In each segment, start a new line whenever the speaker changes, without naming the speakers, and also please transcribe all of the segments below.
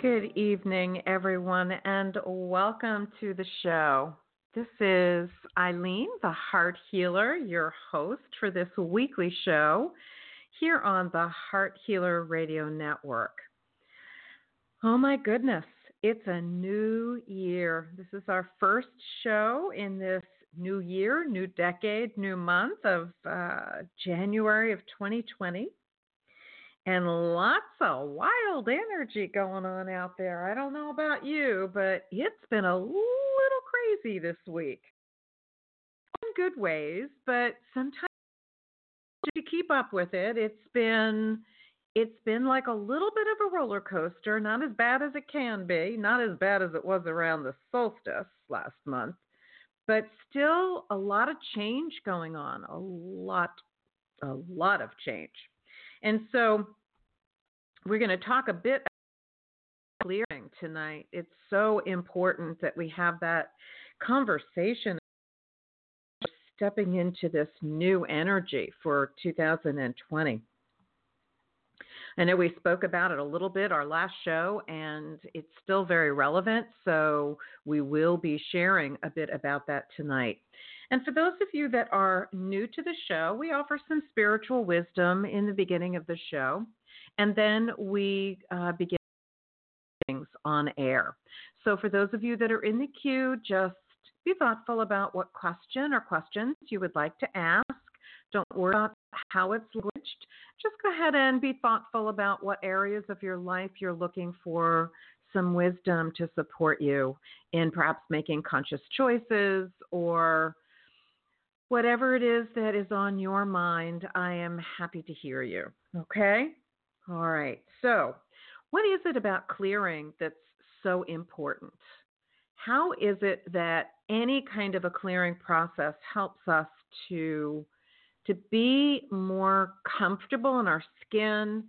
Good evening, everyone, and welcome to the show. This is Ilene, the Heart Healer, your host for this weekly show here on the Heart Healer Radio Network. Oh my goodness, it's a new year. This is our first show in this new year, new decade, new month of uh, January of 2020 and lots of wild energy going on out there. I don't know about you, but it's been a little crazy this week. In good ways, but sometimes to keep up with it, it's been it's been like a little bit of a roller coaster, not as bad as it can be, not as bad as it was around the solstice last month, but still a lot of change going on, a lot a lot of change. And so we're going to talk a bit clearing tonight. It's so important that we have that conversation stepping into this new energy for 2020. I know we spoke about it a little bit our last show, and it's still very relevant. So we will be sharing a bit about that tonight. And for those of you that are new to the show, we offer some spiritual wisdom in the beginning of the show, and then we uh, begin things on air. So for those of you that are in the queue, just be thoughtful about what question or questions you would like to ask. Don't worry about how it's languaged. Just go ahead and be thoughtful about what areas of your life you're looking for some wisdom to support you in perhaps making conscious choices or whatever it is that is on your mind, I am happy to hear you. Okay? All right. So, what is it about clearing that's so important? How is it that any kind of a clearing process helps us to to be more comfortable in our skin,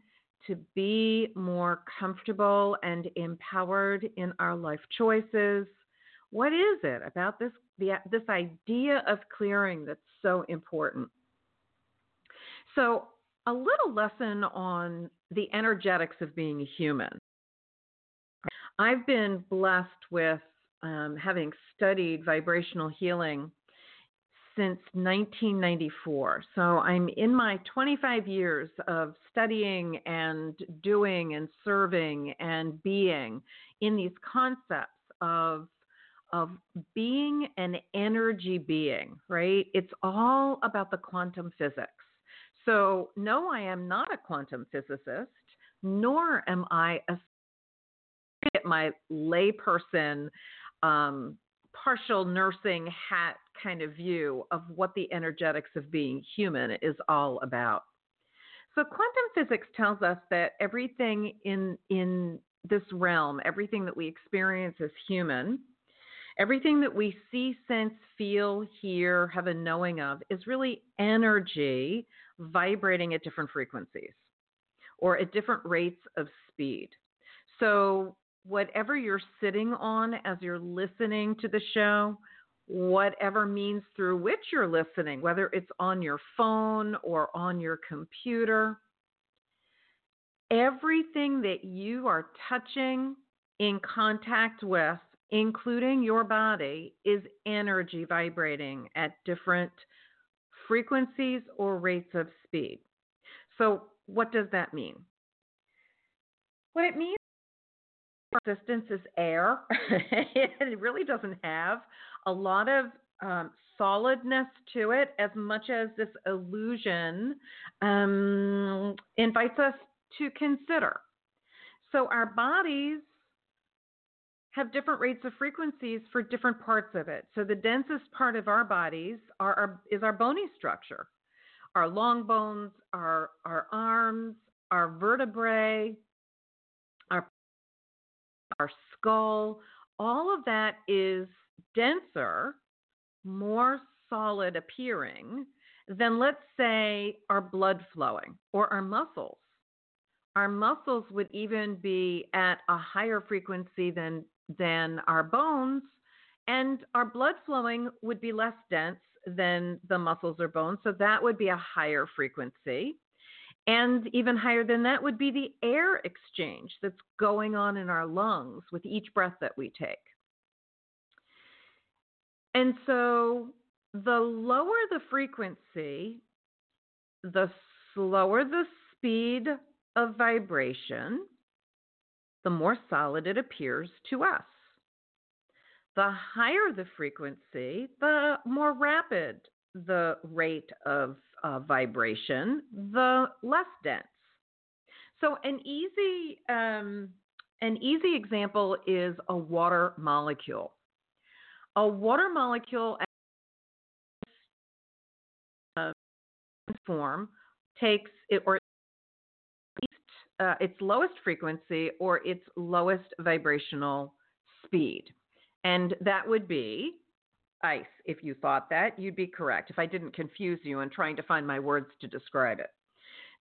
to be more comfortable and empowered in our life choices? What is it about this the, this idea of clearing that's so important. So, a little lesson on the energetics of being a human. I've been blessed with um, having studied vibrational healing since 1994. So I'm in my 25 years of studying and doing and serving and being in these concepts of of being an energy being, right? It's all about the quantum physics. So, no, I am not a quantum physicist, nor am I a my layperson um, partial nursing hat kind of view of what the energetics of being human is all about. So quantum physics tells us that everything in in this realm, everything that we experience as human, everything that we see, sense, feel, hear, have a knowing of is really energy vibrating at different frequencies or at different rates of speed. So whatever you're sitting on as you're listening to the show, whatever means through which you're listening, whether it's on your phone or on your computer, everything that you are touching in contact with, including your body, is energy vibrating at different frequencies or rates of speed. So, what does that mean? What it means resistance is air. it really doesn't have a lot of um, solidness to it as much as this illusion um, invites us to consider. So, our bodies have different rates of frequencies for different parts of it. So, the densest part of our bodies are our, is our bony structure, our long bones, our, our arms, our vertebrae, our skull, all of that is denser, more solid appearing than, let's say, our blood flowing or our muscles. Our muscles would even be at a higher frequency than, than our bones, and our blood flowing would be less dense than the muscles or bones. So that would be a higher frequency. And even higher than that would be the air exchange that's going on in our lungs with each breath that we take. And so the lower the frequency, the slower the speed of vibration, the more solid it appears to us. The higher the frequency, the more rapid the rate of uh, vibration, the less dense. So an easy um, an easy example is a water molecule. A water molecule form takes it or uh, its lowest frequency or its lowest vibrational speed, and that would be ice. If you thought that, you'd be correct. If I didn't confuse you in trying to find my words to describe it.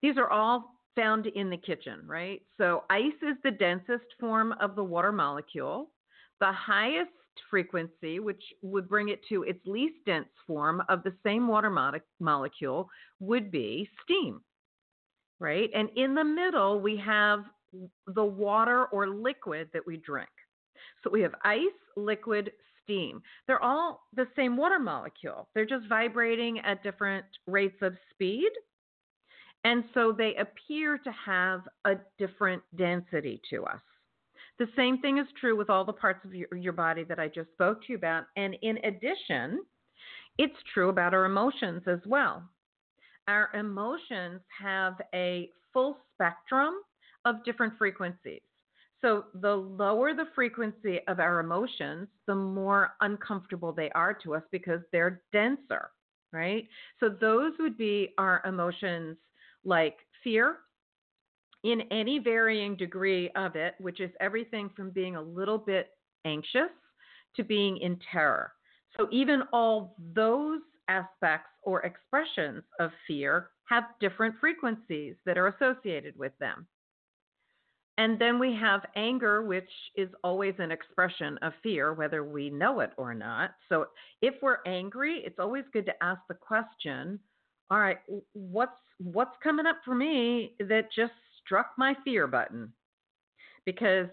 These are all found in the kitchen, right? So ice is the densest form of the water molecule. The highest frequency, which would bring it to its least dense form of the same water mo- molecule, would be steam, right? And in the middle, we have the water or liquid that we drink. So we have ice, liquid, steam. They're all the same water molecule. They're just vibrating at different rates of speed. And so they appear to have a different density to us. The same thing is true with all the parts of your, your body that I just spoke to you about. And in addition, it's true about our emotions as well. Our emotions have a full spectrum of different frequencies. So, the lower the frequency of our emotions, the more uncomfortable they are to us because they're denser, right? So, those would be our emotions like fear in any varying degree of it, which is everything from being a little bit anxious to being in terror. So, even all those aspects or expressions of fear have different frequencies that are associated with them. And then we have anger, which is always an expression of fear, whether we know it or not. So if we're angry, it's always good to ask the question, all right, what's what's coming up for me that just struck my fear button? Because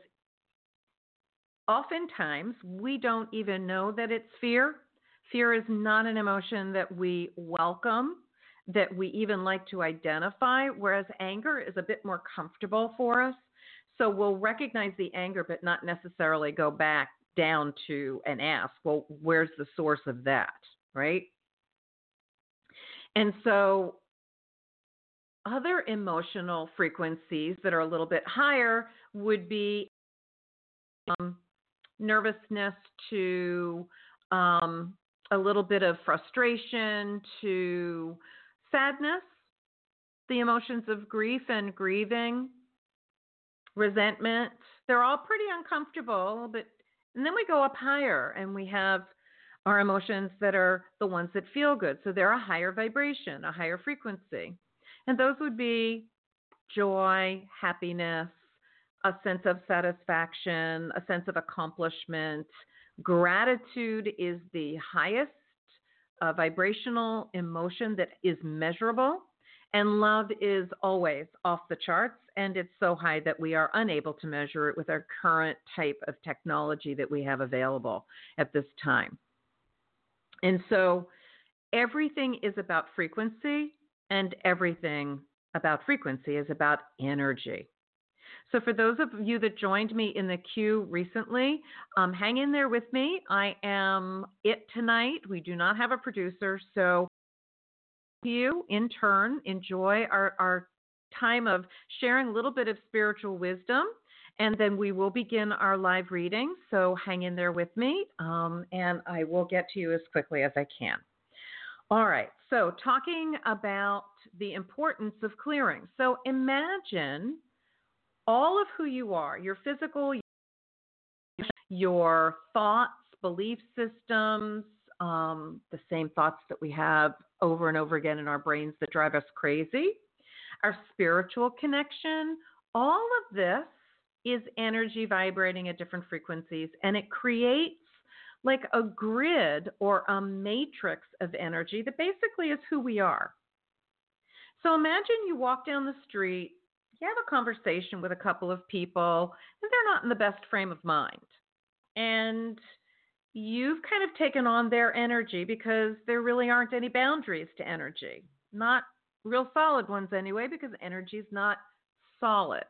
oftentimes we don't even know that it's fear. Fear is not an emotion that we welcome, that we even like to identify, whereas anger is a bit more comfortable for us. So we'll recognize the anger, but not necessarily go back down to and ask, well, where's the source of that, right? And so, other emotional frequencies that are a little bit higher would be um, nervousness to um, a little bit of frustration to sadness, the emotions of grief and grieving, resentment. They're all pretty uncomfortable, but and then we go up higher and we have our emotions that are the ones that feel good. So they're a higher vibration, a higher frequency. And those would be joy, happiness, a sense of satisfaction, a sense of accomplishment. Gratitude is the highest uh, vibrational emotion that is measurable. And love is always off the charts, and it's so high that we are unable to measure it with our current type of technology that we have available at this time. And so everything is about frequency, and everything about frequency is about energy. So, for those of you that joined me in the queue recently, um, hang in there with me. I am it tonight. We do not have a producer. So, you in turn enjoy our, our time of sharing a little bit of spiritual wisdom. And then we will begin our live reading. So hang in there with me, um, and I will get to you as quickly as I can. All right. So, talking about the importance of clearing. So, imagine all of who you are your physical, your thoughts, belief systems, um, the same thoughts that we have over and over again in our brains that drive us crazy, our spiritual connection, all of this is energy vibrating at different frequencies and it creates like a grid or a matrix of energy that basically is who we are. So imagine you walk down the street, you have a conversation with a couple of people, and they're not in the best frame of mind. And you've kind of taken on their energy because there really aren't any boundaries to energy. Not real solid ones anyway, because energy is not solid.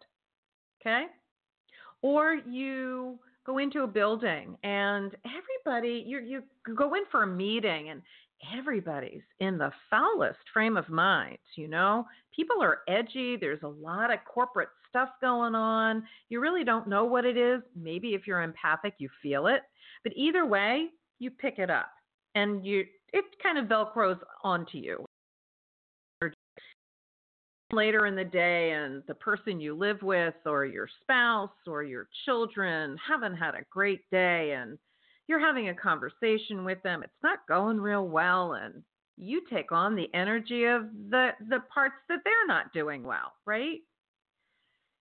Okay? Or you go into a building and everybody you you go in for a meeting and everybody's in the foulest frame of mind, you know? People are edgy, there's a lot of corporate stuff going on. You really don't know what it is. Maybe if you're empathic, you feel it. But either way, you pick it up and you it kind of velcros onto you. Later in the day, and the person you live with, or your spouse, or your children haven't had a great day, and you're having a conversation with them. It's not going real well, and you take on the energy of the the parts that they're not doing well, right?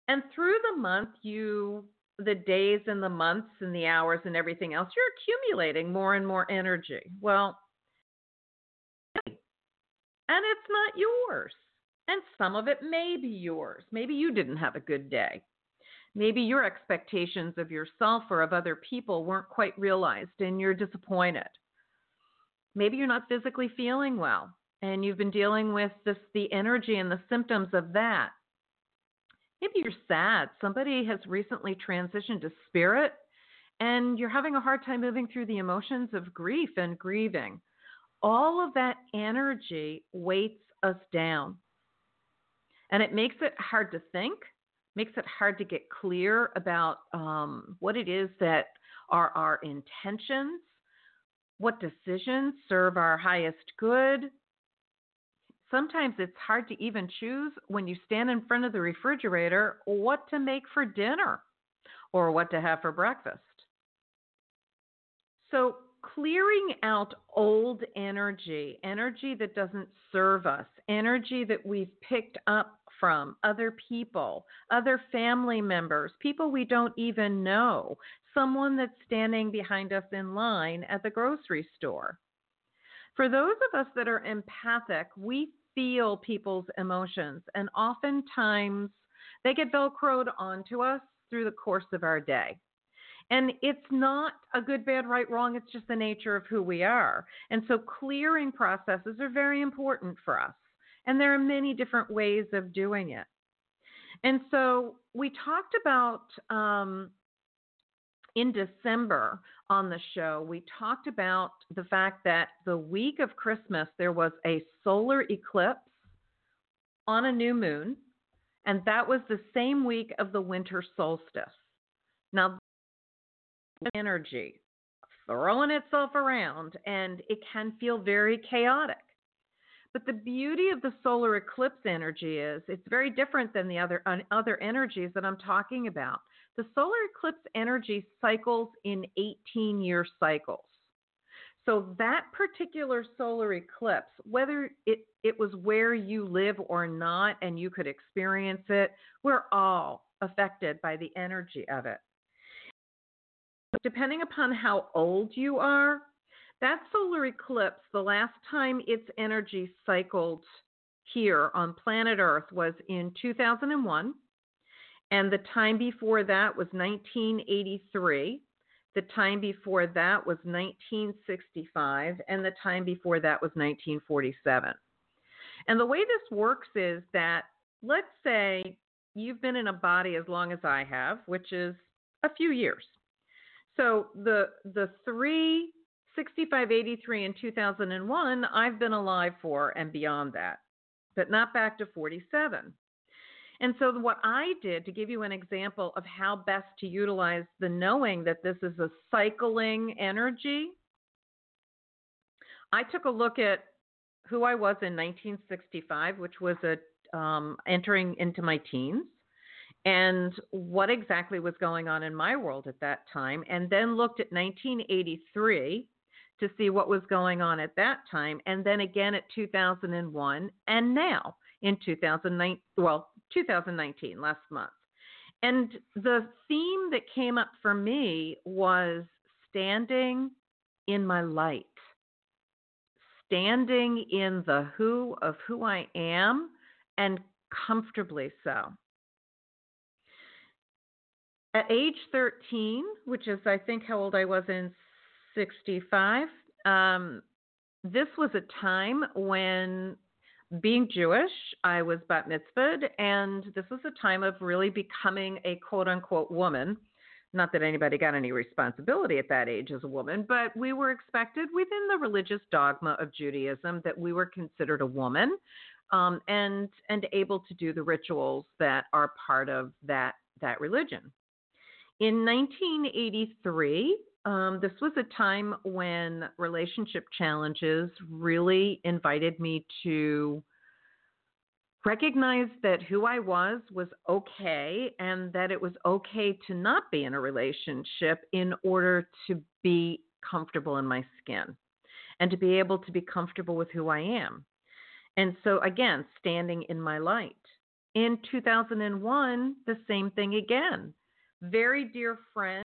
And through the month, you the days and the months and the hours and everything else, you're accumulating more and more energy. Well, and it's not yours. And some of it may be yours. Maybe you didn't have a good day. Maybe your expectations of yourself or of other people weren't quite realized and you're disappointed. Maybe you're not physically feeling well and you've been dealing with this the energy and the symptoms of that. Maybe you're sad. Somebody has recently transitioned to spirit and you're having a hard time moving through the emotions of grief and grieving. All of that energy weights us down. And it makes it hard to think, makes it hard to get clear about um, what it is that are our intentions, what decisions serve our highest good, sometimes it's hard to even choose when you stand in front of the refrigerator what to make for dinner or what to have for breakfast. So, clearing out old energy, energy that doesn't serve us, energy that we've picked up from other people, other family members, people we don't even know, someone that's standing behind us in line at the grocery store. For those of us that are empathic, we feel people's emotions, and oftentimes they get velcroed onto us through the course of our day. And it's not a good, bad, right, wrong. It's just the nature of who we are. And so clearing processes are very important for us. And there are many different ways of doing it. And so we talked about um, in December on the show, we talked about the fact that the week of Christmas there was a solar eclipse on a new moon, and that was the same week of the winter solstice. Now, energy throwing itself around, and it can feel very chaotic. But the beauty of the solar eclipse energy is it's very different than the other other energies that I'm talking about. The solar eclipse energy cycles in 18 year cycles. So that particular solar eclipse, whether it, it was where you live or not and you could experience it, we're all affected by the energy of it. Depending upon how old you are, that solar eclipse, the last time its energy cycled here on planet Earth was in 2001, and the time before that was 1983. The time before that was 1965, and the time before that was 1947. And the way this works is that, let's say you've been in a body as long as I have, which is a few years. So the the three 65, 83, and 2001, I've been alive for and beyond that, but not back to 47. And so, what I did to give you an example of how best to utilize the knowing that this is a cycling energy, I took a look at who I was in 1965, which was a um, entering into my teens, and what exactly was going on in my world at that time, and then looked at 1983 to see what was going on at that time, and then again at 2001, and now in 2009, well, 2019, last month. And the theme that came up for me was standing in my light, standing in the who of who I am, and comfortably so. At age 13, which is I think how old I was in 65. Um, this was a time when being Jewish, I was bat mitzvahed, and this was a time of really becoming a quote unquote woman. Not that anybody got any responsibility at that age as a woman, but we were expected within the religious dogma of Judaism that we were considered a woman um, and and able to do the rituals that are part of that that religion. In 1983, um, this was a time when relationship challenges really invited me to recognize that who I was was okay and that it was okay to not be in a relationship in order to be comfortable in my skin and to be able to be comfortable with who I am. And so, again, standing in my light. In 2001, the same thing again. Very dear friend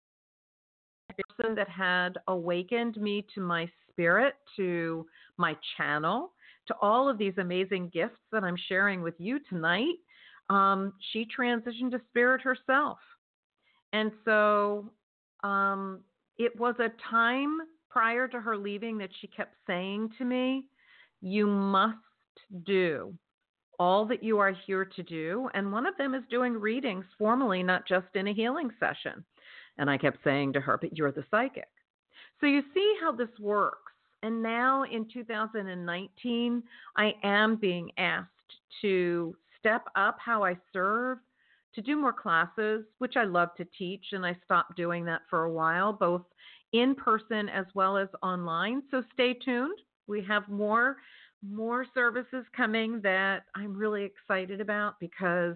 person that had awakened me to my spirit, to my channel, to all of these amazing gifts that I'm sharing with you tonight. Um, she transitioned to spirit herself. And so um, it was a time prior to her leaving that she kept saying to me, You must do all that you are here to do. And one of them is doing readings formally, not just in a healing session. And I kept saying to her, But you're the psychic. So you see how this works. And now in 2019, I am being asked to step up how I serve, to do more classes, which I love to teach. And I stopped doing that for a while, both in person as well as online. So stay tuned. We have more more services coming that I'm really excited about because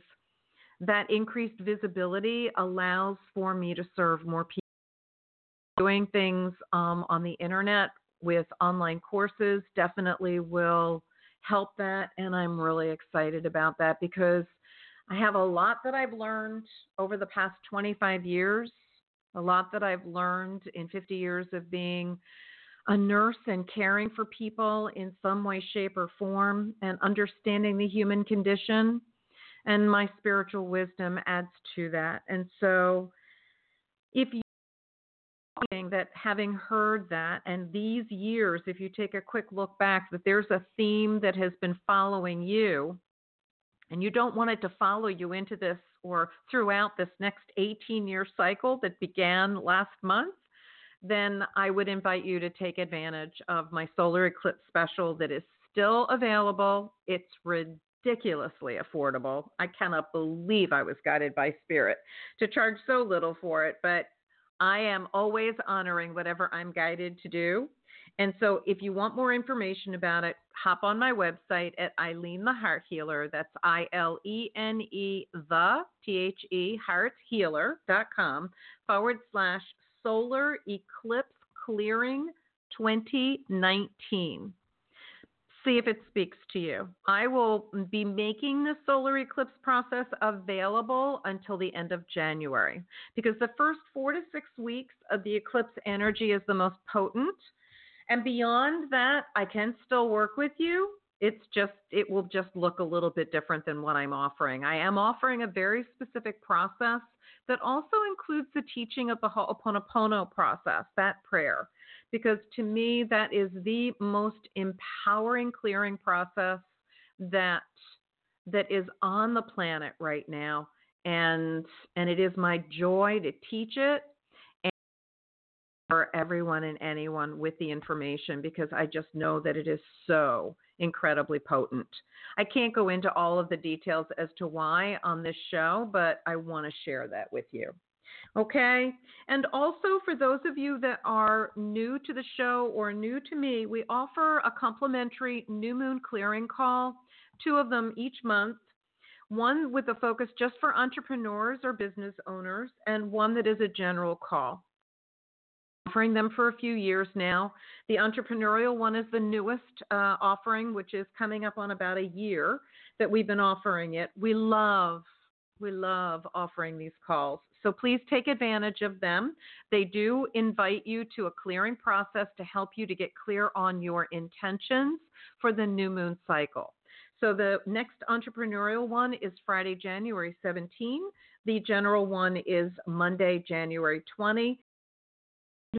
that increased visibility allows for me to serve more people. Doing things um, on the internet with online courses definitely will help that, and I'm really excited about that because I have a lot that I've learned over the past 25 years, a lot that I've learned in 50 years of being a nurse and caring for people in some way, shape, or form, and understanding the human condition and my spiritual wisdom adds to that. And so, if you that having heard that and these years, if you take a quick look back, that there's a theme that has been following you, and you don't want it to follow you into this or throughout this next 18 year cycle that began last month, then I would invite you to take advantage of my solar eclipse special that is still available. It's ridiculously affordable. I cannot believe I was guided by spirit to charge so little for it, but I am always honoring whatever I'm guided to do. And so if you want more information about it, hop on my website at Ilene the Heart Healer. That's I L E N E the T H E Heart Healer.com forward slash solar eclipse clearing 2019 see if it speaks to you. I will be making the solar eclipse process available until the end of January because the first four to six weeks of the eclipse energy is the most potent. And beyond that, I can still work with you. It's just, it will just look a little bit different than what I'm offering. I am offering a very specific process that also includes the teaching of the Ho'oponopono process, that prayer, because to me, that is the most empowering clearing process that that is on the planet right now and and it is my joy to teach it and for everyone and anyone with the information because I just know that it is so incredibly potent. I can't go into all of the details as to why on this show, but I want to share that with you. Okay. And also, for those of you that are new to the show or new to me, we offer a complimentary new moon clearing call, two of them each month. One with a focus just for entrepreneurs or business owners, and one that is a general call offering them for a few years now. The entrepreneurial one is the newest uh, offering, which is coming up on about a year that we've been offering it. We love, we love offering these calls. So please take advantage of them. They do invite you to a clearing process to help you to get clear on your intentions for the new moon cycle. So the next entrepreneurial one is Friday, January 17. The general one is Monday, January 20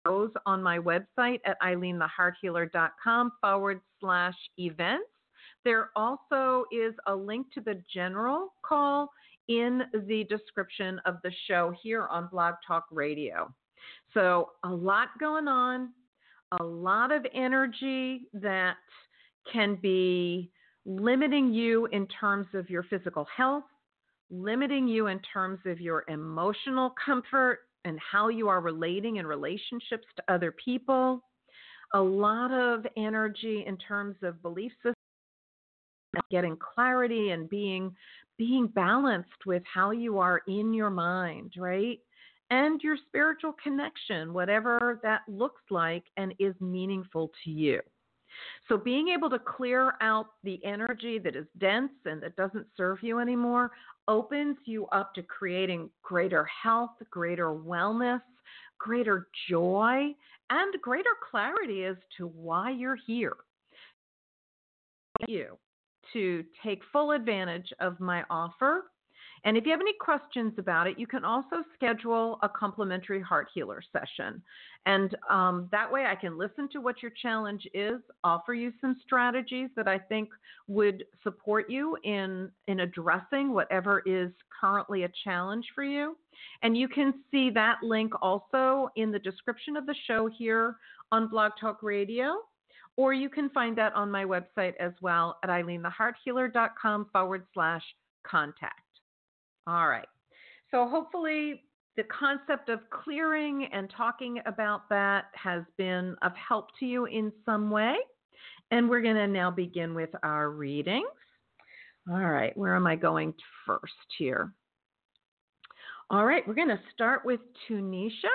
those on my website at ilenethehearthealer.com forward slash events. There also is a link to the general call in the description of the show here on Blog Talk Radio. So, a lot going on, a lot of energy that can be limiting you in terms of your physical health, limiting you in terms of your emotional comfort, and how you are relating in relationships to other people. A lot of energy in terms of belief systems, getting clarity and being being balanced with how you are in your mind, right? And your spiritual connection, whatever that looks like and is meaningful to you. So, being able to clear out the energy that is dense and that doesn't serve you anymore opens you up to creating greater health, greater wellness, greater joy, and greater clarity as to why you're here. You to take full advantage of my offer and if you have any questions about it, you can also schedule a complimentary heart healer session. And um, that way I can listen to what your challenge is, offer you some strategies that I think would support you in, in addressing whatever is currently a challenge for you. And you can see that link also in the description of the show here on Blog Talk Radio or you can find that on my website as well at ilenethehearthealer.com forward slash contact. All right. So hopefully the concept of clearing and talking about that has been of help to you in some way. And we're going to now begin with our readings. All right, where am I going first here? All right, we're going to start with Tunisha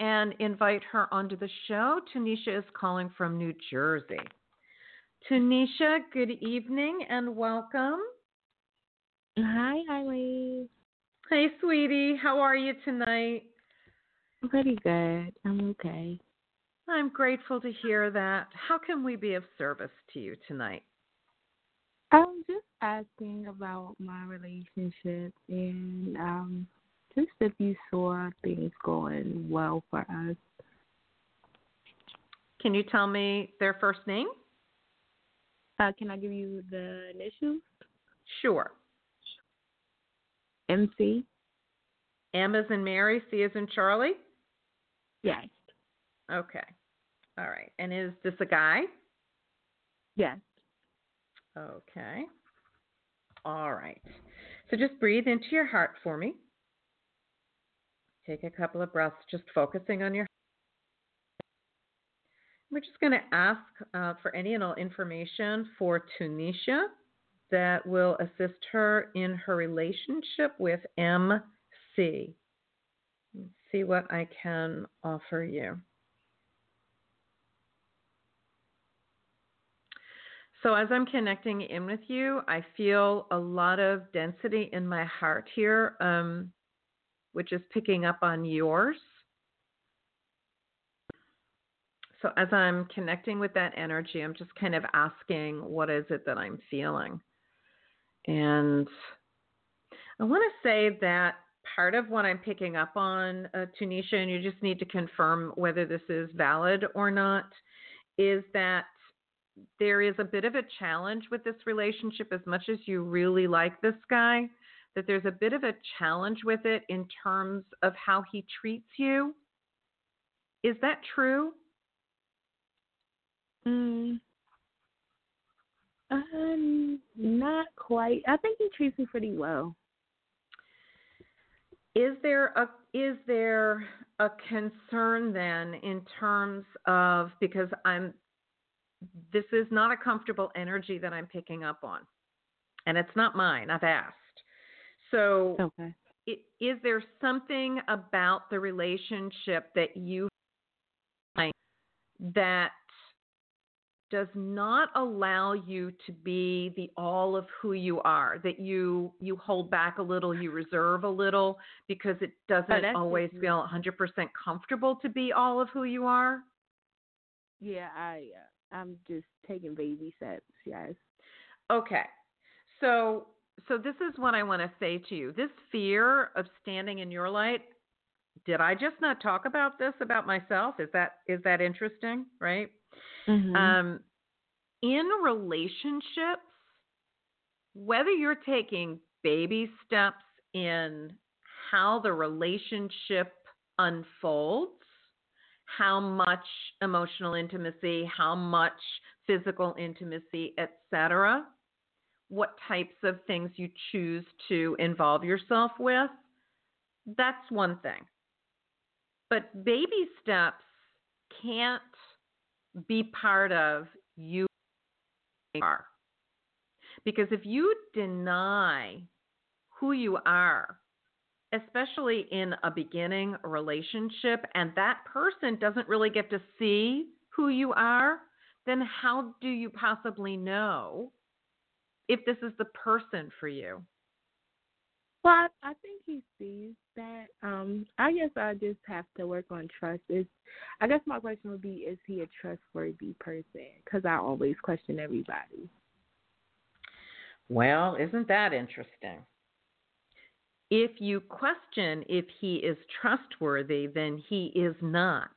and invite her onto the show. Tunisha is calling from New Jersey. Tunisha, good evening and welcome.
Hi, Ilene.
Hey, sweetie. How are you tonight?
I'm pretty good. I'm okay.
I'm grateful to hear that. How can we be of service to you tonight?
I'm just asking about my relationship and um, just if you saw things going well for us.
Can you tell me their first name?
Uh, can I give you the initials?
Sure.
MC.
M as in Mary, C as in Charlie?
Yes.
Okay. All right. And is this a guy?
Yes.
Okay. All right. So just breathe into your heart for me. Take a couple of breaths, just focusing on your. We're just going to ask uh, for any and all information for Tunisha that will assist her in her relationship with MC. Let's see what I can offer you. So, as I'm connecting in with you, I feel a lot of density in my heart here, um, which is picking up on yours. So, as I'm connecting with that energy, I'm just kind of asking, what is it that I'm feeling? And I want to say that part of what I'm picking up on, uh, Tunisha, and you just need to confirm whether this is valid or not, is that there is a bit of a challenge with this relationship as much as you really like this guy that there's a bit of a challenge with it in terms of how he treats you is that true
mm, um not quite i think he treats me pretty well
is there a is there a concern then in terms of because i'm this is not a comfortable energy that I'm picking up on. And it's not mine. I've asked. So,
okay.
it, is there something about the relationship that you find that does not allow you to be the all of who you are that you you hold back a little you reserve a little because it doesn't
oh,
always feel 100% comfortable to be all of who you are
yeah i uh, I'm just taking baby steps. Yes.
Okay. So so this is what I want to say to you. This fear of standing in your light. Did I just not talk about this about myself? Is that is that interesting, right?
Mm-hmm.
Um, in relationships, whether you're taking baby steps in how the relationship unfolds how much emotional intimacy, how much physical intimacy, etc. What types of things you choose to involve yourself with, that's one thing. But baby steps can't be part of you are. Because if you deny who you are especially in a beginning relationship, and that person doesn't really get to see who you are, then how do you possibly know if this is the person for you?
Well, I, I think he sees that. Um, I guess I just have to work on trust. Is I guess my question would be: Is he a trustworthy person? Because I always question everybody.
Well, isn't that interesting? If you question if he is trustworthy, then he is not.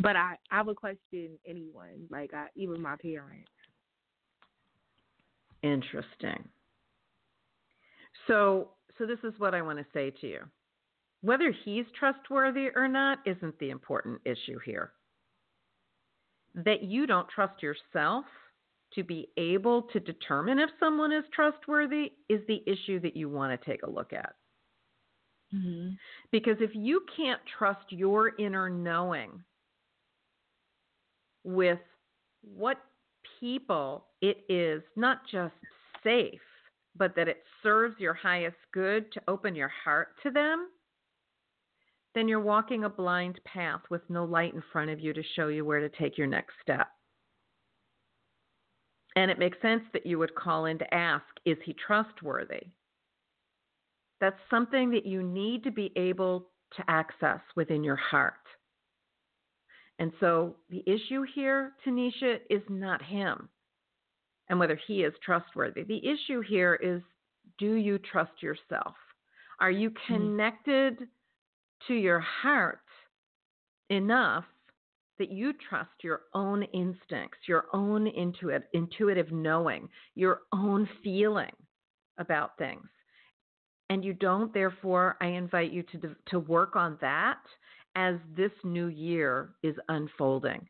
But I, I would question anyone, like I, even my parents.
Interesting. So, so this is what I want to say to you. Whether he's trustworthy or not isn't the important issue here. That you don't trust yourself to be able to determine if someone is trustworthy is the issue that you want to take a look at.
Mm-hmm.
Because if you can't trust your inner knowing with what people it is not just safe, but that it serves your highest good to open your heart to them, then you're walking a blind path with no light in front of you to show you where to take your next step. And it makes sense that you would call in to ask, is he trustworthy? That's something that you need to be able to access within your heart. And so the issue here, Tanisha, is not him and whether he is trustworthy. The issue here is do you trust yourself? Are you mm-hmm. connected mm-hmm. to your heart enough that you trust your own instincts, your own intuit, intuitive knowing, your own feeling about things. And you don't, therefore, I invite you to, to work on that as this new year is unfolding.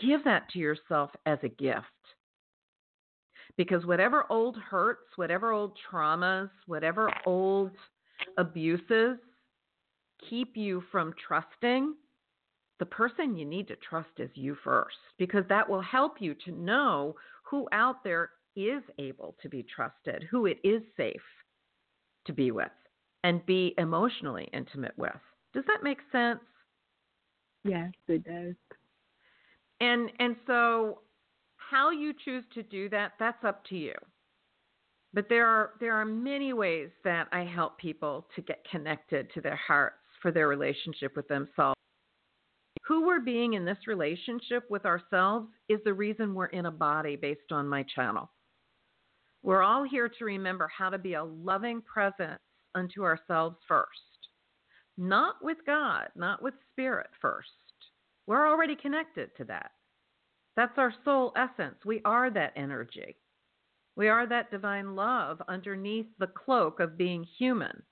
Give that to yourself as a gift. Because whatever old hurts, whatever old traumas, whatever old abuses keep you from trusting, the person you need to trust is you first, because that will help you to know who out there is able to be trusted, who it is safe to be with and be emotionally intimate with. Does that make sense?
Yes, it does.
And and so how you choose to do that, that's up to you. But there are there are many ways that I help people to get connected to their hearts for their relationship with themselves. Who we're being in this relationship with ourselves is the reason we're in a body based on my channel. We're all here to remember how to be a loving presence unto ourselves first, not with God, not with spirit first. We're already connected to that. That's our soul essence. We are that energy. We are that divine love underneath the cloak of being human.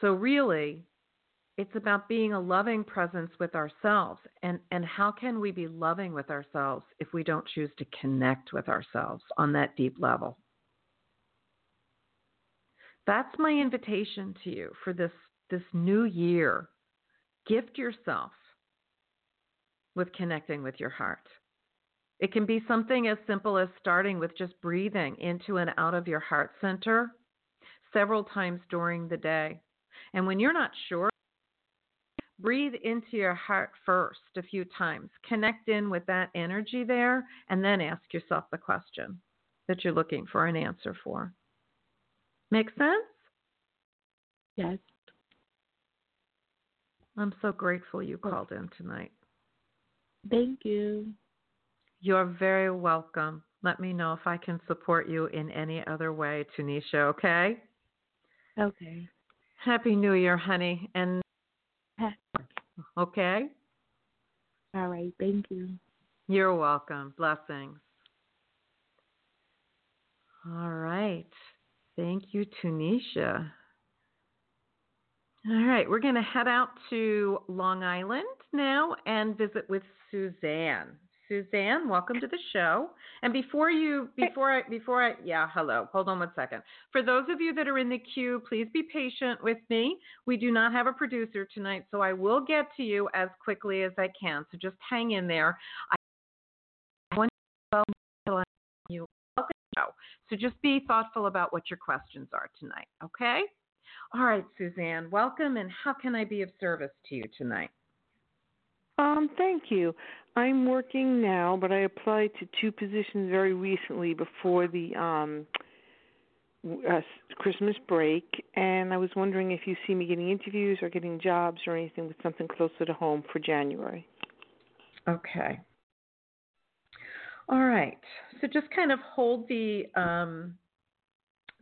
So, really, it's about being a loving presence with ourselves. And, and how can we be loving with ourselves if we don't choose to connect with ourselves on that deep level? That's my invitation to you for this, this new year. Gift yourself with connecting with your heart. It can be something as simple as starting with just breathing into and out of your heart center several times during the day. And when you're not sure, breathe into your heart first a few times. Connect in with that energy there, and then ask yourself the question that you're looking for an answer for. Make sense?
Yes.
I'm so grateful you called in tonight.
Thank you.
You're very welcome. Let me know if I can support you in any other way, Tunisha, okay?
Okay.
Happy New Year, honey. And okay?
All right. Thank you.
You're welcome. Blessings. All right. Thank you, Tunisha. All right, we're going to head out to Long Island now and visit with Suzanne. Suzanne, welcome to the show. And before you, before I, before I, yeah, hello. Hold on one second. For those of you that are in the queue, please be patient with me. We do not have a producer tonight, so I will get to you as quickly as I can. So just hang in there. I want you so just be thoughtful about what your questions are tonight, okay? All right, Suzanne, welcome, and how can I be of service to you tonight?
Um, thank you. I'm working now, but I applied to two positions very recently before the um, uh, Christmas break, and I was wondering if you see me getting interviews or getting jobs or anything with something closer to home for January.
Okay. All right. So just kind of hold the um,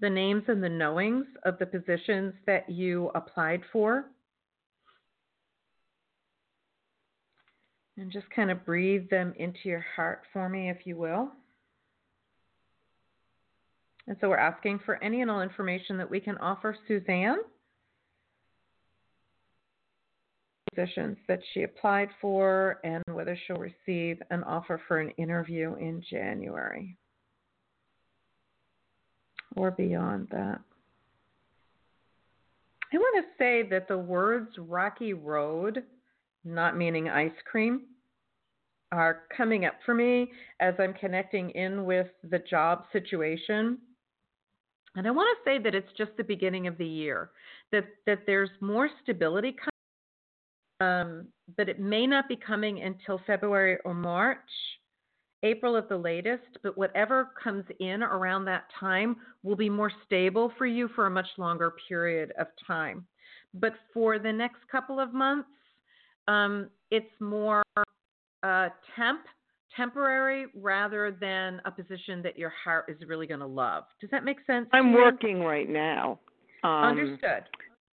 the names and the knowings of the positions that you applied for. And just kind of breathe them into your heart for me, if you will. And so we're asking for any and all information that we can offer Suzanne. Positions that she applied for and whether she'll receive an offer for an interview in January or beyond that. I want to say that the words rocky road, not meaning ice cream, are coming up for me as I'm connecting in with the job situation. And I want to say that it's just the beginning of the year, that, that there's more stability coming, um, but it may not be coming until February or March. April at the latest, but whatever comes in around that time will be more stable for you for a much longer period of time. But for the next couple of months, um, it's more uh, temp, temporary, rather than a position that your heart is really going to love. Does that make sense?
I'm working right now.
Um, Understood.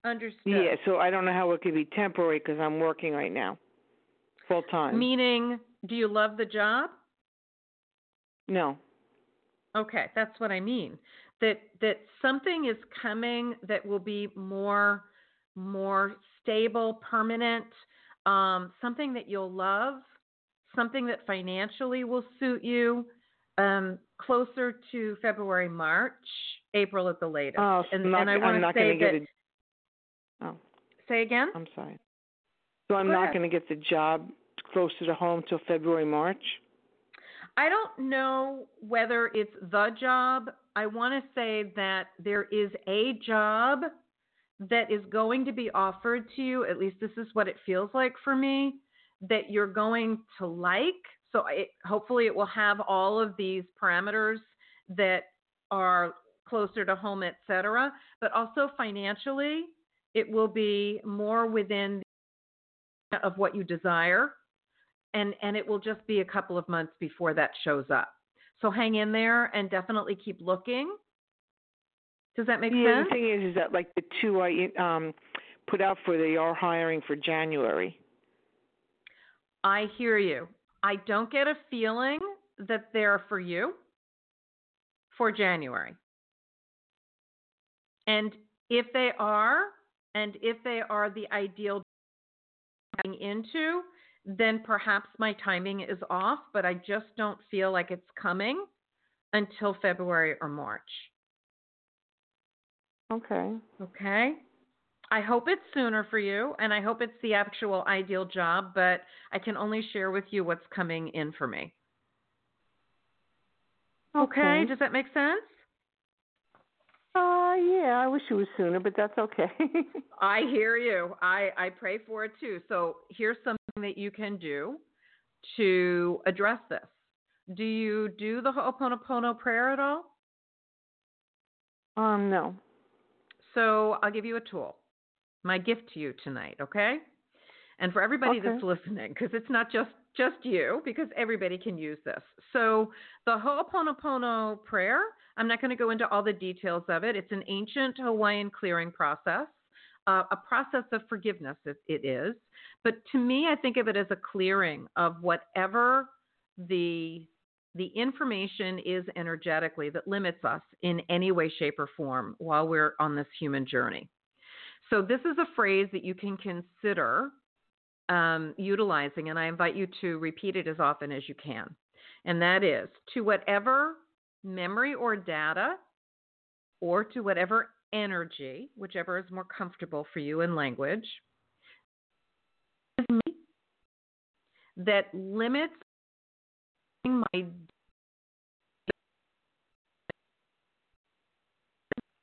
Understood.
Yeah, so I don't know how it could be temporary because I'm working right now, full time.
Meaning, do you love the job?
No.
Okay, that's what I mean. That that something is coming that will be more more stable, permanent, um, something that you'll love, something that financially will suit you, um, closer to February, March, April at the latest.
Oh, so
and,
not,
and I
I'm
want to
not
say
going to
that.
get a.
Say again.
I'm sorry. So I'm
Go
not going to get the job closer to home till February, March.
I don't know whether it's the job. I want to say that there is a job that is going to be offered to you. At least this is what it feels like for me that you're going to like. So it, hopefully it will have all of these parameters that are closer to home, etc. But also financially, it will be more within of what you desire and and it will just be a couple of months before that shows up. So hang in there and definitely keep looking. Does that make
yeah,
sense?
the thing is, is that like the two I um put out for, they are hiring for January.
I hear you. I don't get a feeling that they're for you for January. And if they are, and if they are the ideal into, then perhaps my timing is off, but I just don't feel like it's coming until February or March.
Okay.
Okay. I hope it's sooner for you, and I hope it's the actual ideal job, but I can only share with you what's coming in for me. Okay.
Okay.
Does that make sense?
Uh, yeah, I wish it was sooner, but that's okay.
I hear you. I, I pray for it too. So here's something that you can do to address this. Do you do the Ho'oponopono prayer at all?
um, no.
So I'll give you a tool, my gift to you tonight, okay? And for everybody
Okay.
that's listening, because it's not just just you, because everybody can use this. So the Ho'oponopono prayer, I'm not going to go into all the details of it. It's an ancient Hawaiian clearing process, uh, a process of forgiveness. It, it is, but to me, I think of it as a clearing of whatever the the information is energetically that limits us in any way, shape, or form while we're on this human journey. So, this is a phrase that you can consider um, utilizing, and I invite you to repeat it as often as you can. And that is to whatever memory or data or to whatever energy, whichever is more comfortable for you in language, that limits my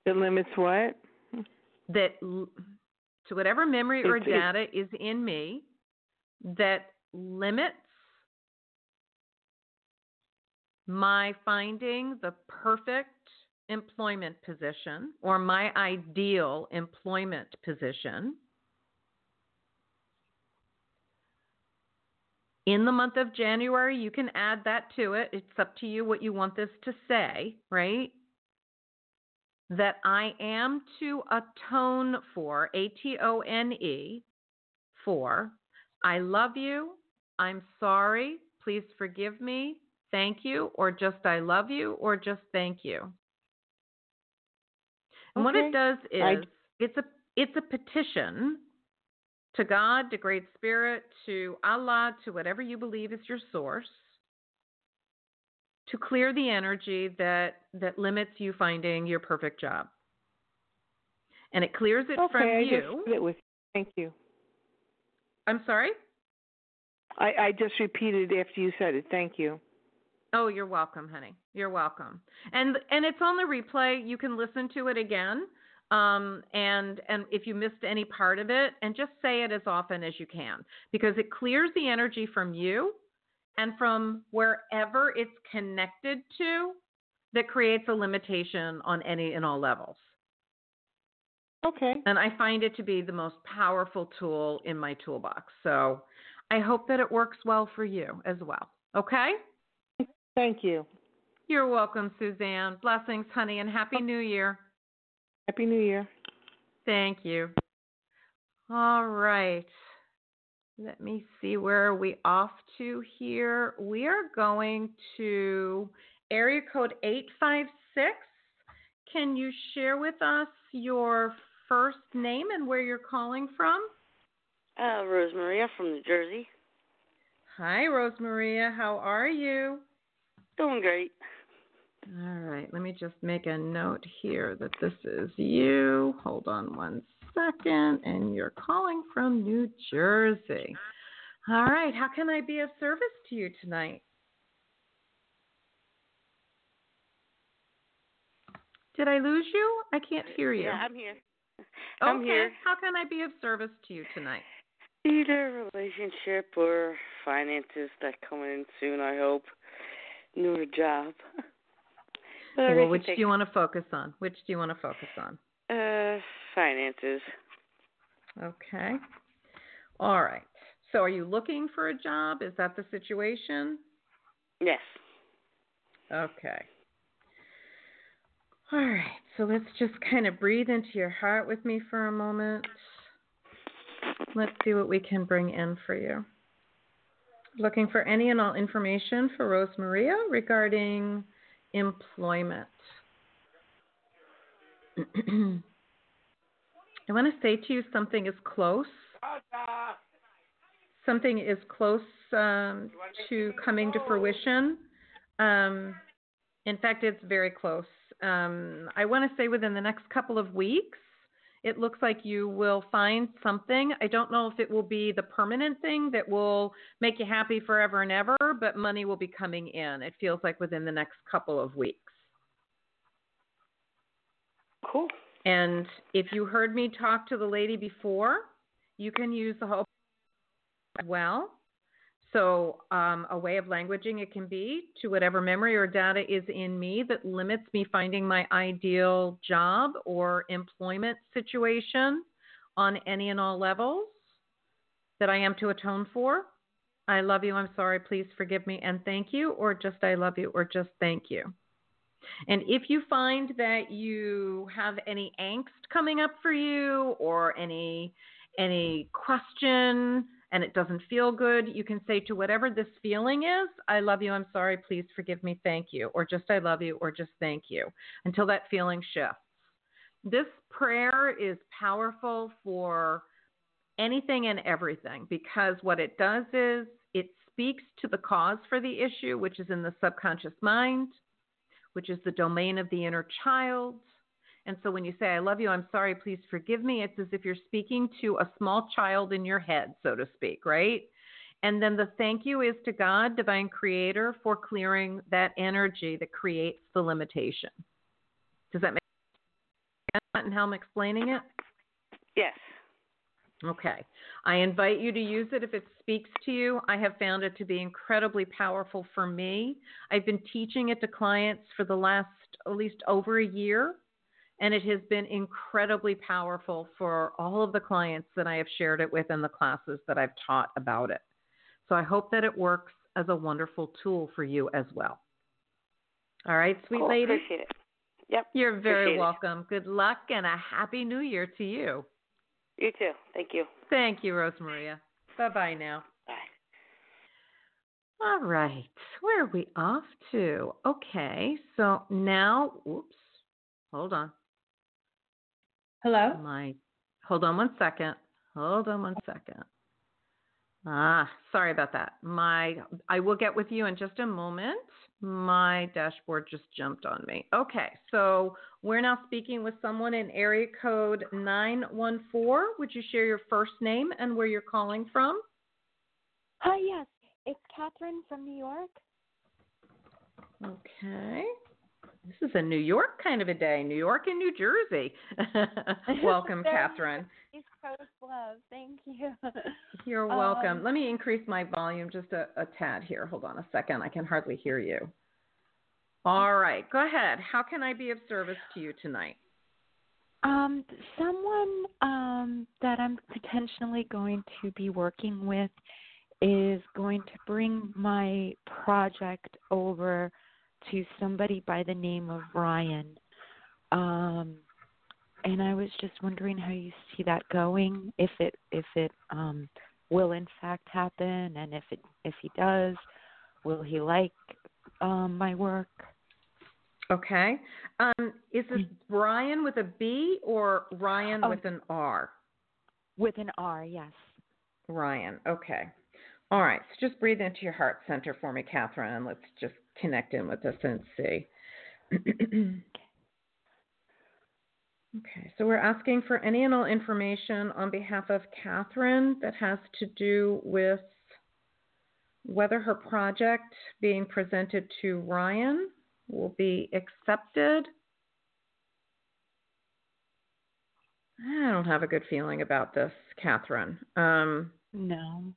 It limits what?
that l- to whatever memory or
It's- it's-
data is in me that limits my finding the perfect employment position or my ideal employment position in the month of January you can add that to it. It's up to you what you want this to say right? That I am to atone for, A T O N E, for, I love you, I'm sorry, please forgive me, thank you, or just I love you, or just thank you. And what it does
I-
is it's a it's a petition to God, to Great Spirit, to Allah, to whatever you believe is your source, to clear the energy that that limits you finding your perfect job. And it clears it
okay,
from
I
you.
just it with. Thank you.
I'm sorry?
I, I just repeated after you said it. Thank you.
Oh, you're welcome, honey. You're welcome. And and it's on the replay. You can listen to it again. Um, and and if you missed any part of it, and just say it as often as you can because it clears the energy from you and from wherever it's connected to that creates a limitation on any and all levels.
Okay.
And I find it to be the most powerful tool in my toolbox. So I hope that it works well for you as well. Okay?
Thank you.
You're welcome, Suzanne. Blessings, honey, and Happy New Year.
Happy New Year.
Thank you. All right. Let me see where are we off to here. We are going to area code 856. Can you share with us your first name and where you're calling from?
Uh, Rosemaria from New Jersey.
Hi, Rosemaria. How are you?
Doing great.
All right. Let me just make a note here that this is you. Hold on one second. And you're calling from New Jersey. All right. How can I be of service to you tonight? Did I lose you? I can't hear you.
Yeah, I'm here.
okay.
I'm here.
How can I be of service to you tonight?
Either relationship or finances that coming in soon, I hope. New job. But
Well,
everything
which do you want to focus on? Which do you want to focus on?
Uh, finances.
Okay. All right. So are you looking for a job? Is that the situation?
Yes.
Okay. All right. So let's just kind of breathe into your heart with me for a moment. Let's see what we can bring in for you. Looking for any and all information for Rose Maria regarding employment. I want to say to you something is close. Something is close um, to coming to fruition. Um, in fact, it's very close. Um, I want to say within the next couple of weeks, it looks like you will find something. I don't know if it will be the permanent thing that will make you happy forever and ever, but money will be coming in. It feels like within the next couple of weeks.
Cool.
And if you heard me talk to the lady before, you can use the whole as well. So, um, a way of languaging it can be to whatever memory or data is in me that limits me finding my ideal job or employment situation on any and all levels that I am to atone for. I love you, I'm sorry, please forgive me, and thank you, or just I love you, or just thank you. And if you find that you have any angst coming up for you or any any question and it doesn't feel good, you can say to whatever this feeling is, I love you, I'm sorry, please forgive me, thank you, or just I love you, or just thank you, until that feeling shifts. This prayer is powerful for anything and everything because what it does is it speaks to the cause for the issue, which is in the subconscious mind, which is the domain of the inner child. And so when you say, I love you, I'm sorry, please forgive me, it's as if you're speaking to a small child in your head, so to speak, right? And then the thank you is to God, divine creator, for clearing that energy that creates the limitation. Does that make sense and how I'm explaining it?
Yes.
Okay. I invite you to use it if it speaks to you. I have found it to be incredibly powerful for me. I've been teaching it to clients for the last at least over a year, and it has been incredibly powerful for all of the clients that I have shared it with in the classes that I've taught about it. So I hope that it works as a wonderful tool for you as well. All right, sweet
cool.
lady.
Appreciate it. Yep.
You're very
Appreciate it.
welcome. Good luck and a happy new year to you.
You too. Thank you.
Thank you, Rosemaria. Bye bye now.
Bye.
All right. Where are we off to? Okay. So now, oops. Hold on.
Hello?
My hold on one second. Hold on one second. Ah, sorry about that. My I will get with you in just a moment. My dashboard just jumped on me. Okay, so we're now speaking with someone in area code 914. Would you share your first name and where you're calling from?
Hi, yes. It's Catherine from New York.
Okay. This is a New York kind of a day. New York and New Jersey. Welcome, Catherine.
East Coast love. Thank you.
You're welcome.
Um,
Let me increase my volume just a, a tad here. Hold on a second. I can hardly hear you. All right. Go ahead. How can I be of service to you tonight?
Um, someone um, that I'm potentially going to be working with is going to bring my project over to somebody by the name of Ryan. Um, and I was just wondering how you see that going, if it if it um, will in fact happen, and if it if he does, will he like um, my work?
Okay. Um, is this Brian with a B or Ryan
Oh.
with an R?
With an R, yes.
Ryan. Okay. All right. So just breathe into your heart center for me, Catherine, and let's just connect in with this and see. okay. So we're asking for any and all information on behalf of Catherine that has to do with whether her project being presented to Ryan will be accepted. I don't have a good feeling about this, Catherine. Um,
no.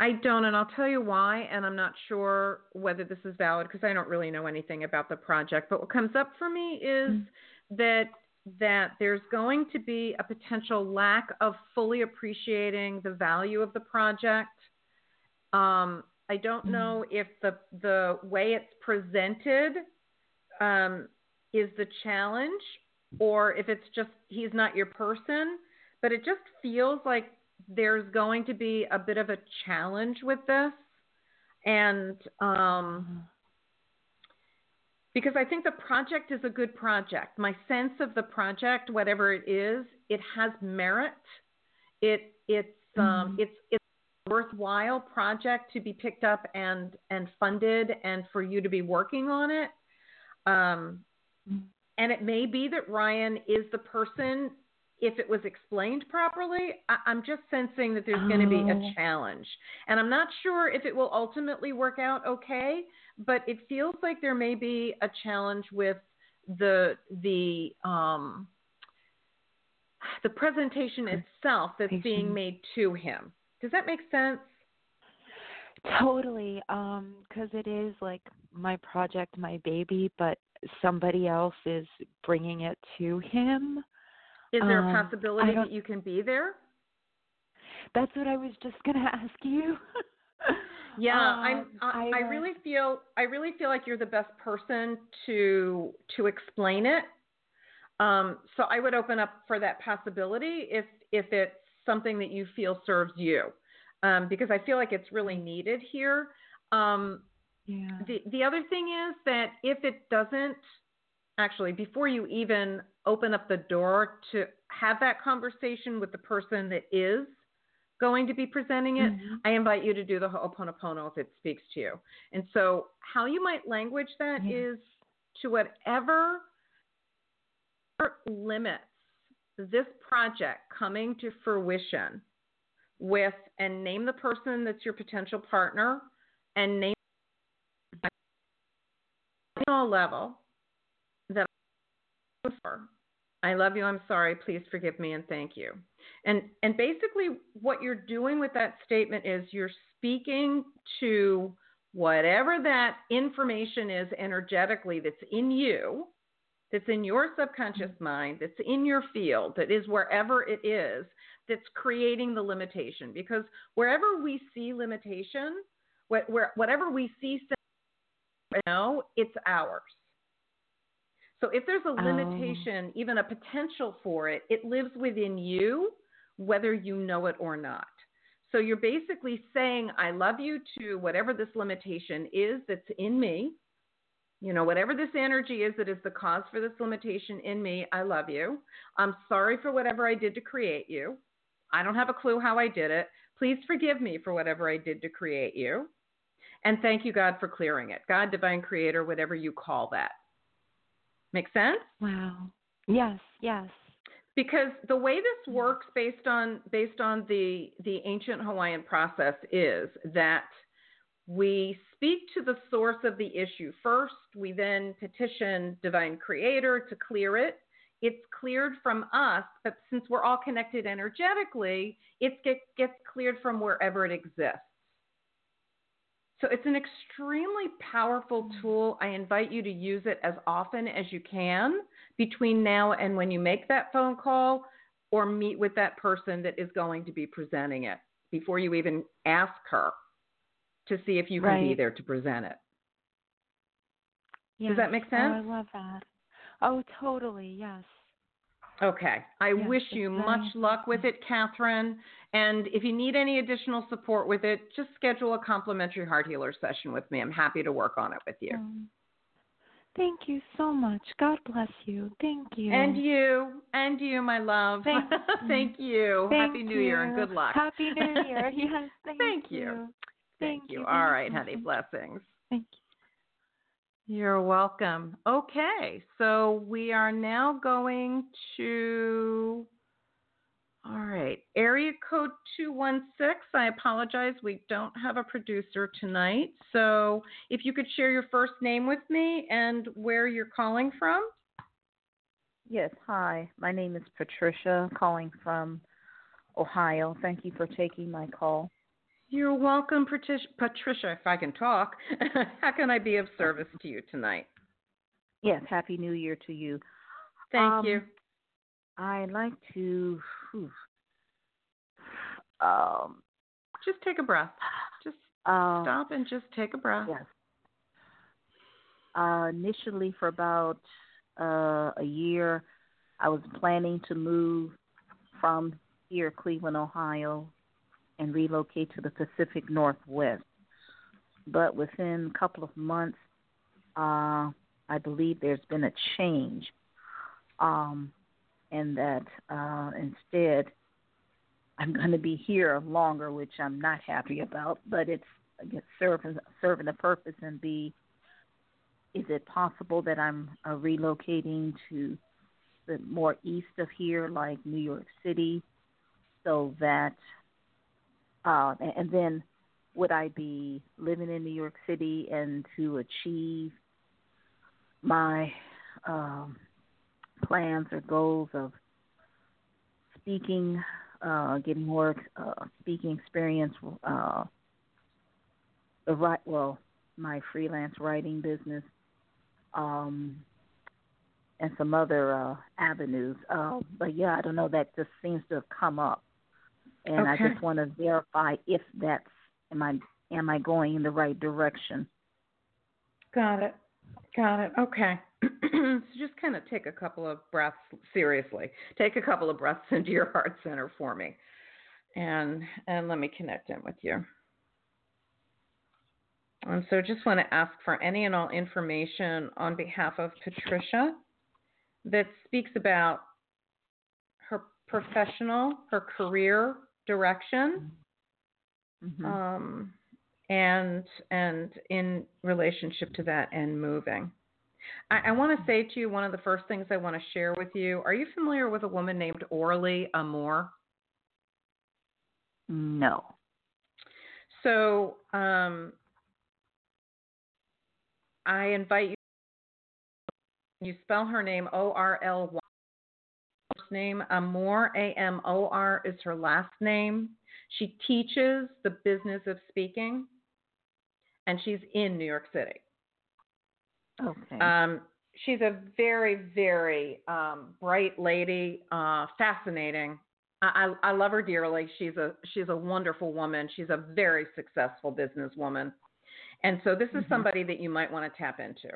I don't, and I'll tell you why. And I'm not sure whether this is valid because I don't really know anything about the project. But what comes up for me is mm-hmm. that that there's going to be a potential lack of fully appreciating the value of the project. Um, I don't mm-hmm. know if the the way it's presented um, is the challenge or if it's just he's not your person. But it just feels like there's going to be a bit of a challenge with this, and um, because I think the project is a good project. My sense of the project, whatever it is, it has merit. It it's um, mm-hmm. it's it's a worthwhile project to be picked up and and funded, and for you to be working on it. Um, mm-hmm. and it may be that Ryan is the person if it was explained properly, I- am just sensing that there's oh. going to be a oh. challenge. And I'm not sure if it will ultimately work out okay, but it feels like there may be a challenge with the the um the presentation itself that's being made to him. Does that make sense?
Totally, um, because it is like my project, my baby, but somebody else is bringing it to him.
Is there um, a possibility that you can be there?
That's what I was just going to ask you.
yeah, um, I'm. I, I, I really feel. I really feel like you're the best person to to explain it. Um, so I would open up for that possibility if if it's something that you feel serves you, um, because I feel like it's really needed here. Um,
yeah.
The the other thing is that if it doesn't, actually, before you even open up the door to have that conversation with the person that is going to be presenting it, mm-hmm. I invite you to do the Ho'oponopono if it speaks to you. And so, how you might language that yeah. is to whatever limits this project coming to fruition with, and name the person that's your potential partner, and name a level I love you. I'm sorry. Please forgive me and thank you. And and basically what you're doing with that statement is you're speaking to whatever that information is energetically that's in you, that's in your subconscious mm-hmm. mind, that's in your field, that is wherever it is, that's creating the limitation. Because wherever we see limitation, what where whatever we see, now, it's ours. So if there's a oh. limitation, oh. even a potential for it, it lives within you, whether you know it or not. So you're basically saying, I love you to whatever this limitation is that's in me. You know, whatever this energy is that is the cause for this limitation in me, I love you. I'm sorry for whatever I did to create you. I don't have a clue how I did it. Please forgive me for whatever I did to create you. And thank you, God, for clearing it. God, divine creator, whatever you call that. Make sense?
Wow. Yes, yes.
Because the way this mm. works based on based on the the ancient Hawaiian process is that we speak to the source of the issue first, we then petition divine creator to clear it. It's cleared from us, but since we're all connected energetically, it get, gets cleared from wherever it exists. So it's an extremely powerful mm. tool. I invite you to use it as often as you can between now and when you make that phone call or meet with that person that is going to be presenting it before you even ask her to see if you can right. be there to present it.
Yes.
Does that make sense?
Oh, I love that. Oh, totally. Yes.
Okay. I yes, wish you much luck with it, Catherine. And if you need any additional support with it, just schedule a complimentary heart healer session with me. I'm happy to work on it with you. Um,
Thank you so much. God bless you. Thank you.
And you, and you, my love.
Thank,
thank you.
Thank
Happy New
you.
Year and good luck.
Happy New Year. Yes. Thank,
Thank
you.
you.
Thank
you.
you.
All right, honey. Blessings.
Thank you.
You're welcome. Okay, so we are now going to. All right, area code 216. I apologize, we don't have a producer tonight. So if you could share your first name with me and where you're calling from.
Yes, hi. My name is Patricia, calling from Ohio. Thank you for taking my call.
You're welcome, Patricia. Patricia, if I can talk. How can I be of service to you tonight?
Yes, Happy New Year to you.
Thank
Um,
you.
I'd like to whew, um
Just take a breath. Just
uh,
stop and just take a breath.
Yes. Uh, initially, for about uh, a year, I was planning to move from here, Cleveland, Ohio, and relocate to the Pacific Northwest. But within a couple of months, uh, I believe there's been a change, um, and that uh, instead I'm going to be here longer, which I'm not happy about. But it's serving serving a purpose and be. Is it possible that I'm uh, relocating to the more east of here, like New York City, so that, uh, and then would I be living in New York City and to achieve my um, plans or goals of speaking, uh, getting more uh, speaking experience, uh, the right, well, my freelance writing business, um, and some other uh, avenues. Uh, but yeah, I don't know. That just seems to have come up, and I just want to verify if that's am I am I going in the right direction.
Got it. Got it. Okay. so just kind of take a couple of breaths seriously. Take a couple of breaths into your heart center for me. And and let me connect in with you. And so just want to ask for any and all information on behalf of Patricia that speaks about her professional, her career direction,
Mhm.
um, and and in relationship to that and moving. I, I want to say to you one of the first things I want to share with you. Are you familiar with a woman named Orly Amor?
No.
So um, I invite you. You spell her name O R L Y. First name Amor A M O R is her last name. She teaches the business of speaking, and she's in New York City.
Okay.
Um, she's a very, very um, bright lady, uh, fascinating. I, I, I love her dearly. She's a she's a wonderful woman. She's a very successful businesswoman, and so this is
Mhm.
somebody that you might want to tap into.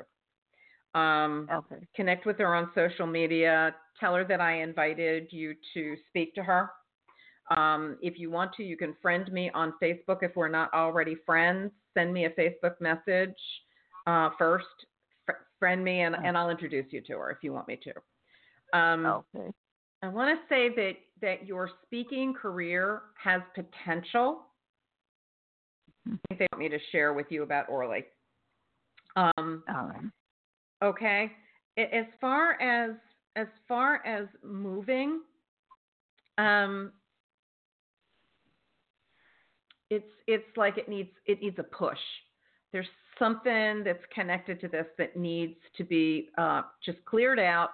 Um,
okay.
connect with her on social media. Tell her that I invited you to speak to her. Um, if you want to, you can friend me on Facebook if we're not already friends. Send me a Facebook message uh, first. F- friend me, and, and I'll introduce you to her if you want me to. Um,
Okay.
I want to say that that your speaking career has potential. I think they want me to share with you about Orly. Um,
All right.
Okay. As far as as far as moving, um, it's it's like it needs it needs a push. There's something that's connected to this that needs to be uh, just cleared out,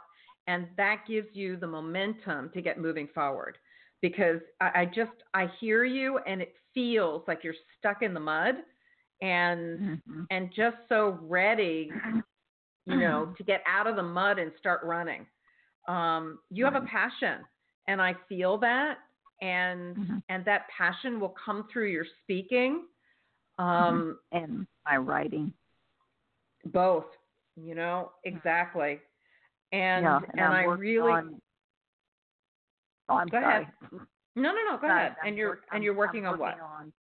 and that gives you the momentum to get moving forward. Because I, I just I hear you, and it feels like you're stuck in the mud, and
Mhm.
and just so ready you know,
Mm-hmm.
to get out of the mud and start running. Um, you have a passion, and I feel that, and
Mhm.
and that passion will come through your speaking. Um,
and my writing.
Both, you know, exactly. And
yeah,
and,
I'm
I really
on- Oh, I'm
Go
sorry.
ahead. no no no go
Sorry,
ahead.
I'm
and you're
work-
and you're
I'm
working on what?
on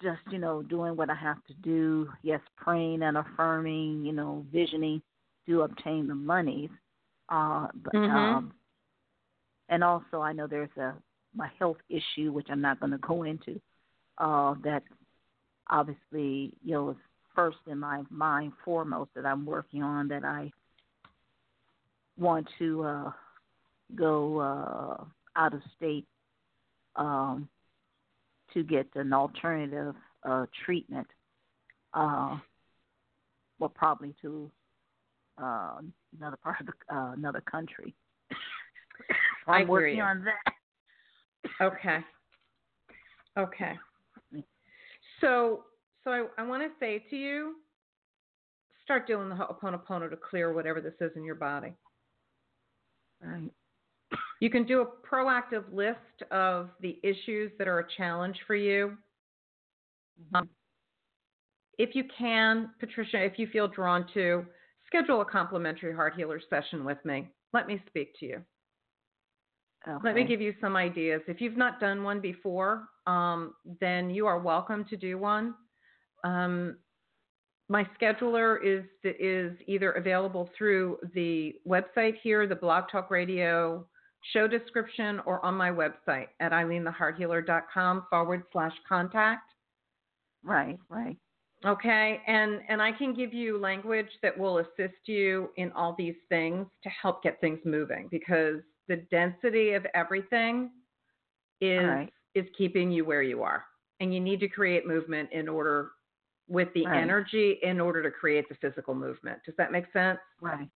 just you know doing what I have to do. Yes, praying and affirming, you know, visioning to obtain the monies. Uh, but
Mhm.
um, and also I know there's a my health issue which I'm not going to go into. Uh, that obviously you know is first in my mind foremost that I'm working on that I want to uh, go uh, out of state um, to get an alternative uh, treatment. Uh, well, probably to uh, another part of the, uh, another country. I'm working
you.
on that.
Okay. Okay. So, so I, I want to say to you, start doing the Ho'oponopono to clear whatever this is in your body.
Right.
You can do a proactive list of the issues that are a challenge for you. Um, if you can, Patricia, if you feel drawn to, schedule a complimentary heart healer session with me. Let me speak to you. Let me give you some ideas. If you've not done one before, um, then you are welcome to do one. Um, my scheduler is is either available through the website here, the Blog Talk Radio show description, or on my website at ilenethehearthealer.com forward slash contact.
Right, right.
Okay, and and I can give you language that will assist you in all these things to help get things moving because the density of everything is
right.
is keeping you where you are, and you need to create movement in order with the
Right.
energy in order to create the physical movement. Does that make sense?
Right.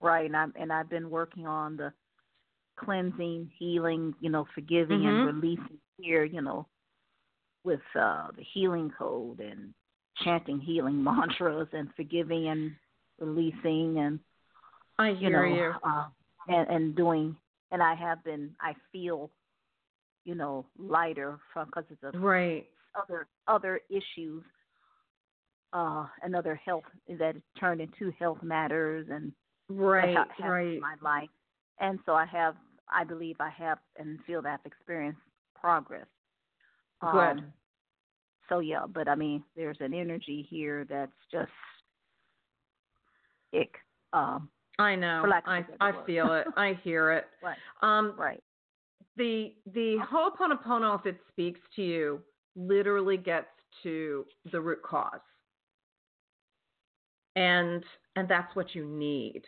Right. And I'm and I've been working on the cleansing, healing, you know, forgiving
Mhm.
and releasing here, you know, with uh the healing code and chanting healing mantras and forgiving and releasing and
I
you know
you.
Uh, and and doing and I have been I feel you know lighter from because it's a
Right.
other other issues uh and other health that turned into health matters and
Right. Right.
in my life. And so I have, I believe I have and feel that I've experienced progress.
Good.
Um, so yeah, but I mean, there's an energy here that's just ick. Um,
I know.
for lack of a
I I
word.
feel it. I hear it.
right,
Um,
right,
the the Ho'oponopono, if it speaks to you, literally gets to the root cause, and and that's what you need.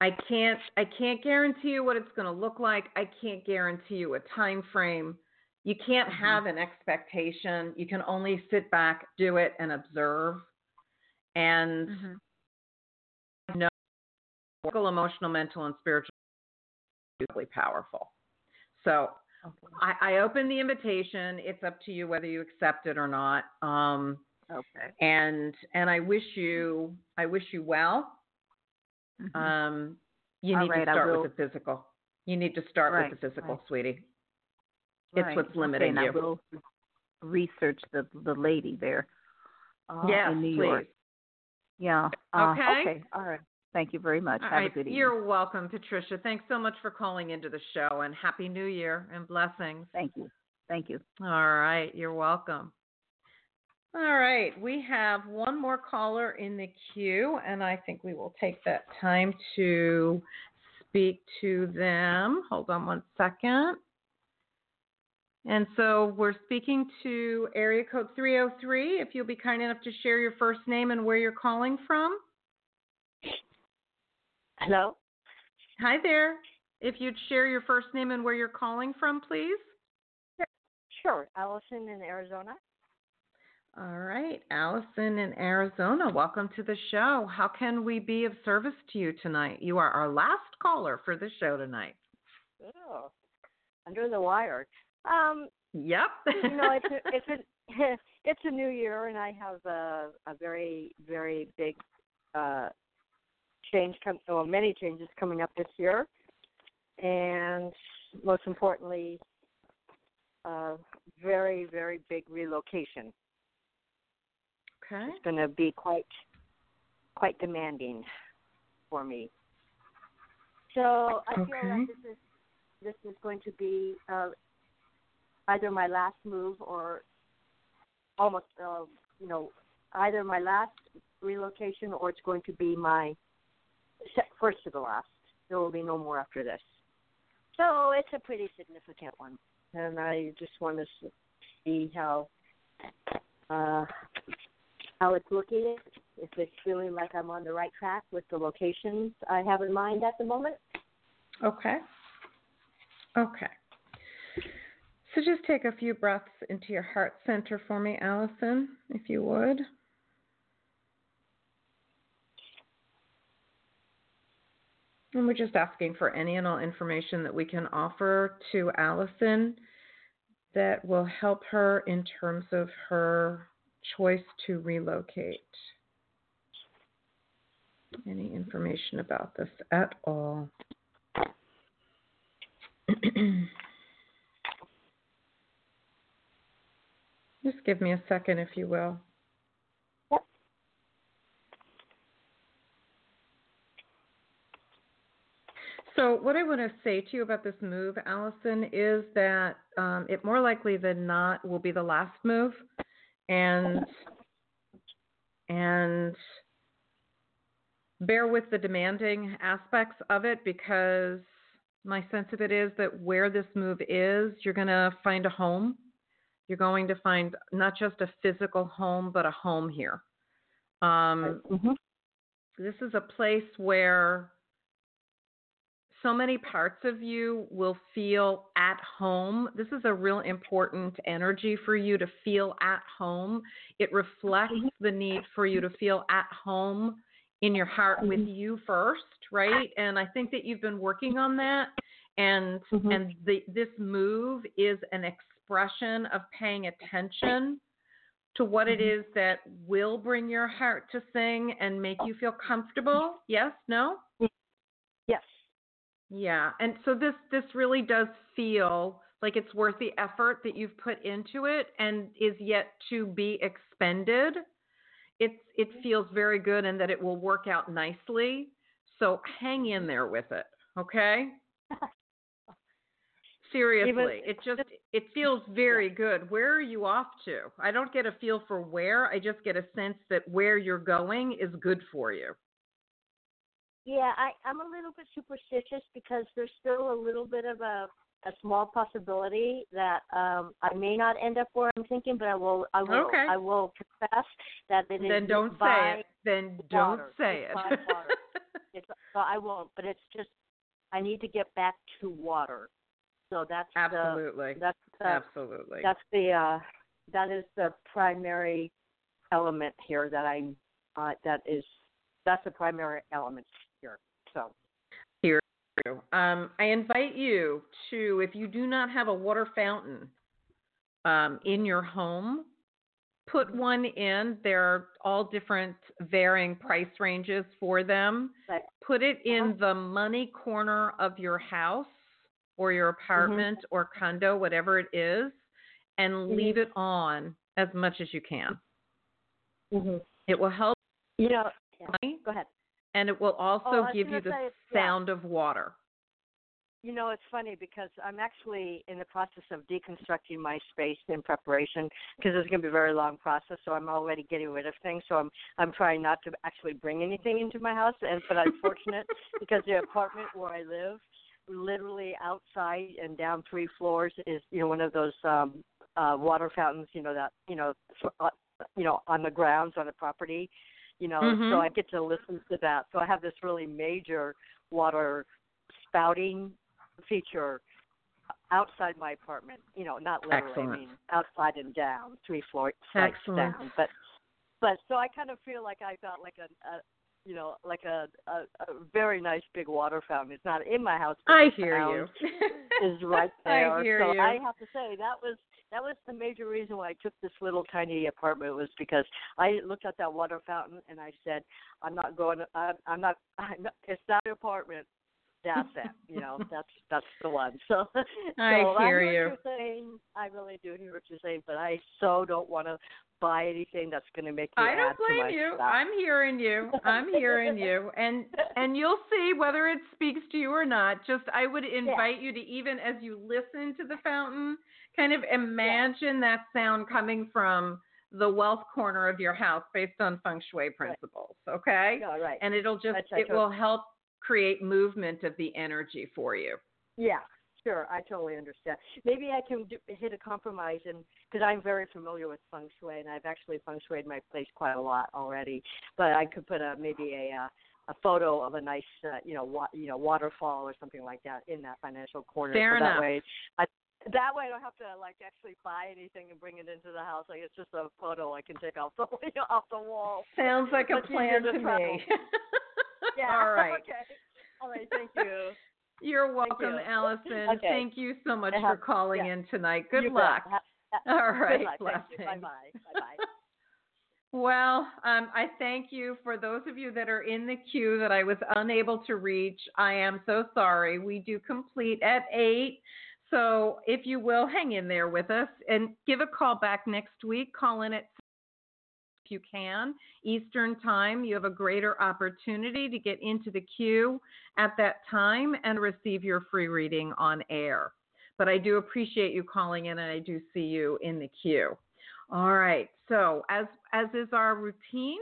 I can't I can't guarantee you what it's going to look like. I can't guarantee you a time frame. You can't
Mhm.
have an expectation. You can only sit back, do it, and observe. And
Mhm.
Physical, emotional, mental, and spiritual is really powerful. So
okay,
I, I open the invitation. It's up to you whether you accept it or not. Um,
okay.
and and I wish you I wish you well.
Mhm.
Um, you
All
need
right,
to start with the physical. You need to start
Right,
with the physical,
right.
sweetie. It's what's limiting
okay,
you.
and I will research the the lady there uh, in New
please.
York. Yeah. Uh,
Okay.
Okay. All right. Thank you very much.
All
Have
right.
a good evening.
You're welcome, Patricia. Thanks so much for calling into the show and happy new year and blessings.
Thank you. Thank you.
All right, you're welcome. All right, we have one more caller in the queue, and I think we will take that time to speak to them. Hold on one second. And so we're speaking to area code 303. If you'll be kind enough to share your first name and where you're calling from.
Hello?
Hi there. If you'd share your first name and where you're calling from, please.
Sure. Allison in Arizona.
All right, Allison in Arizona, welcome to the show. How can we be of service to you tonight? You are our last caller for the show tonight.
Oh, under the wire. Um,
Yep.
you know, it's a, it's a it's a new year, and I have a a very very big uh change many changes coming up this year, and most importantly, a very very big relocation.
okay.
It's going to be quite quite demanding for me. So I feel
Okay.
that this is this is going to be uh, either my last move or almost uh, you know either my last relocation or it's going to be my first to the last. There will be no more after this. So it's a pretty significant one, and I just want to see how uh, how it's looking. If it's feeling like I'm on the right track with the locations I have in mind at the moment.
Okay. Okay. So just take a few breaths into your heart center for me, Allison, if you would. And we're just asking for any and all information that we can offer to Allison that will help her in terms of her choice to relocate. Any information about this at all? Just give me a second, if you will. So, what I want to say to you about this move, Allison, is that um, it more likely than not will be the last move, and and bear with the demanding aspects of it because my sense of it is that where this move is, you're going to find a home. You're going to find not just a physical home, but a home here. Um, This is a place where so many parts of you will feel at home. This is a real important energy for you to feel at home. It reflects mm-hmm. the need for you to feel at home in your heart with mm-hmm. you first, right? And I think that you've been working on that and mm-hmm. and the, this move is an expression of paying attention to what it is that will bring your heart to sing and make you feel comfortable. Yes, no? Yeah. And so this this really does feel like it's worth the effort that you've put into it and is yet to be expended. It's it mm-hmm. feels very good and that it will work out nicely. So hang in there with it, okay? Seriously, it just it feels very good. Where are you off to? I don't get a feel for where. I just get a sense that where you're going is good for you.
Yeah, I, I'm a little bit superstitious because there's still a little bit of a a small possibility that um I may not end up where I'm thinking, but I will I will
Okay.
I will confess that it is
Then don't say it. Then don't
water.
say
It's
it.
It's, so I won't, but it's just I need to get back to water. So that's
Absolutely.
The, that's the,
Absolutely.
that's the uh that is the primary element here that I'm uh that is that's the primary element. So
Here. Um, I invite you to, if you do not have a water fountain um, in your home, put one in. There are all different varying price ranges for them.
Right.
Put it in the money corner of your house or your apartment or condo, whatever it is, and leave it on as much as you can.
Mhm.
It will help
you know yeah. go ahead.
And it will also
Oh,
give you the
say, yeah.
sound of water.
You know, it's funny because I'm actually in the process of deconstructing my space in preparation because it's going to be a very long process. So I'm already getting rid of things. So I'm I'm trying not to actually bring anything into my house. And but I'm fortunate because the apartment where I live, literally outside and down three floors, is you know one of those um uh water fountains. You know that you know uh, you know on the grounds on the property. You know,
Mhm.
so I get to listen to that. So I have this really major water spouting feature outside my apartment. You know, not literally.
Excellent.
I mean, outside and down, three floors flights down. But but so I kind of feel like I got like a, a you know like a, a a very nice big water fountain. It's not in my house. But
I hear you.
is right
I
there.
hear
so
you.
I have to say that was that was the major reason why I took this little tiny apartment was because I looked at that water fountain and I said, I'm not going. I'm, I'm not. I'm not. It's not an apartment. That's it. You know, that's that's the one. So,
I
so
hear
I
you.
saying. I really do hear what you're saying, but I so don't want to buy anything that's going to make me
I don't
add to my
blame you.
stuff.
I'm hearing you. I'm hearing you. And and you'll see whether it speaks to you or not. Just I would invite you to even as you listen to the fountain, kind of imagine that sound coming from the wealth corner of your house based on feng shui principles. Okay.
Yeah, right.
And it'll just
I
it will help create movement of the energy for you.
Yeah, sure. I totally understand. Maybe I can do, hit a compromise, and because I'm very familiar with feng shui, and I've actually feng shuied my place quite a lot already. But I could put a maybe a uh, a photo of a nice, uh, you know, wa- you know, waterfall or something like that in that financial corner.
Fair
so
enough.
That way, I, that way I don't have to like actually buy anything and bring it into the house. Like it's just a photo I can take off the off the wall.
Sounds like a plan to
travel.
me.
Yeah.
All right.
okay. All right. Thank you.
You're welcome,
you.
Allison.
Okay.
Thank you so much
I
for calling
yeah.
in tonight. Good
You
luck.
Ha- ha-
All right.
Good luck. Thank you. Bye bye. Bye bye.
Well, um, I thank you for those of you that are in the queue that I was unable to reach. I am so sorry. We do complete at 8. So if you will, hang in there with us and give a call back next week. Call in at if you can Eastern time. You have a greater opportunity to get into the queue at that time and receive your free reading on air. But I do appreciate you calling in and I do see you in the queue. All right. So as as is our routine,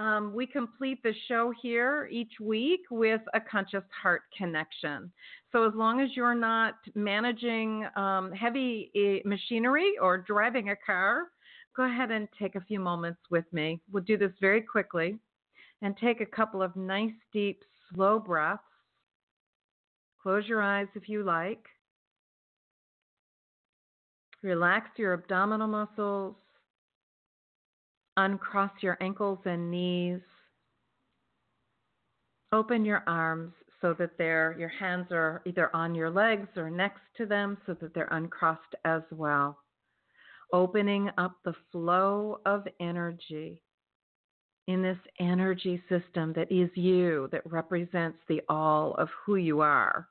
um, we complete the show here each week with a conscious heart connection. So as long as you're not managing um, heavy eh, machinery or driving a car, go ahead and take a few moments with me. We'll do this very quickly and take a couple of nice, deep, slow breaths. Close your eyes if you like. Relax your abdominal muscles. Uncross your ankles and knees. Open your arms so that they're, your hands are either on your legs or next to them so that they're uncrossed as well. Opening up the flow of energy in this energy system that is you, that represents the all of who you are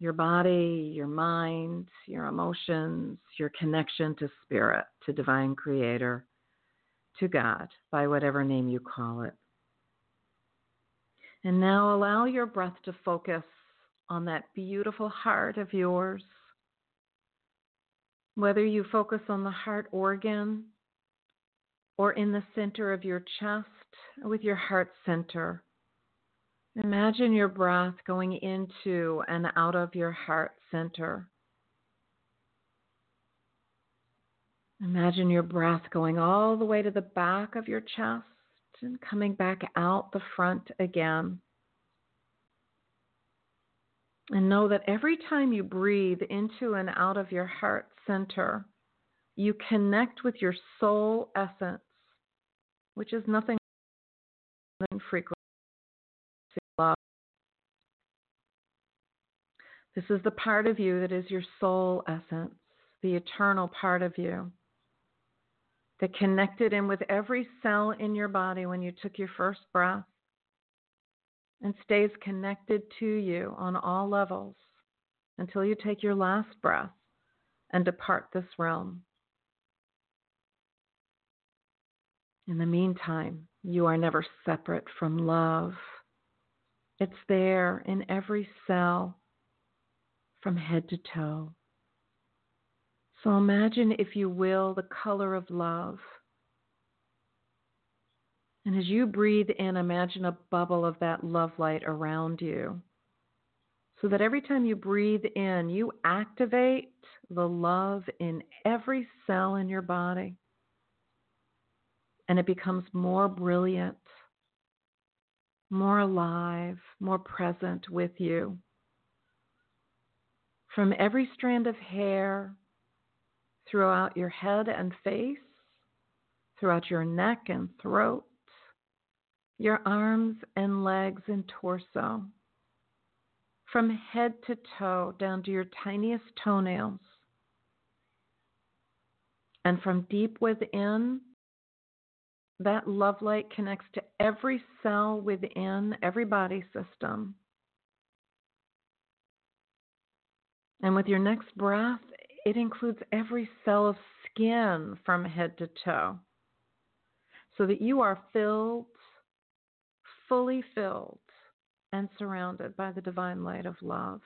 your body, your mind, your emotions, your connection to spirit, to divine creator, to God, by whatever name you call it. And now allow your breath to focus on that beautiful heart of yours. Whether you focus on the heart organ or in the center of your chest with your heart center. Imagine your breath going into and out of your heart center. Imagine your breath going all the way to the back of your chest and coming back out the front again. And know that every time you breathe into and out of your heart center, you connect with your soul essence, which is nothing than frequency love. This is the part of you that is your soul essence, the eternal part of you that connected in with every cell in your body when you took your first breath and stays connected to you on all levels until you take your last breath and depart this realm. In the meantime, you are never separate from love. It's there in every cell from head to toe. So imagine, if you will, the color of love. And as you breathe in, imagine a bubble of that love light around you. So that every time you breathe in, you activate the love in every cell in your body. And it becomes more brilliant, more alive, more present with you. From every strand of hair throughout your head and face, throughout your neck and throat, your arms and legs and torso, from head to toe down to your tiniest toenails. And from deep within, that love light connects to every cell within every body system. And with your next breath, it includes every cell of skin from head to toe. So that you are filled, fully filled, and surrounded by the divine light of love.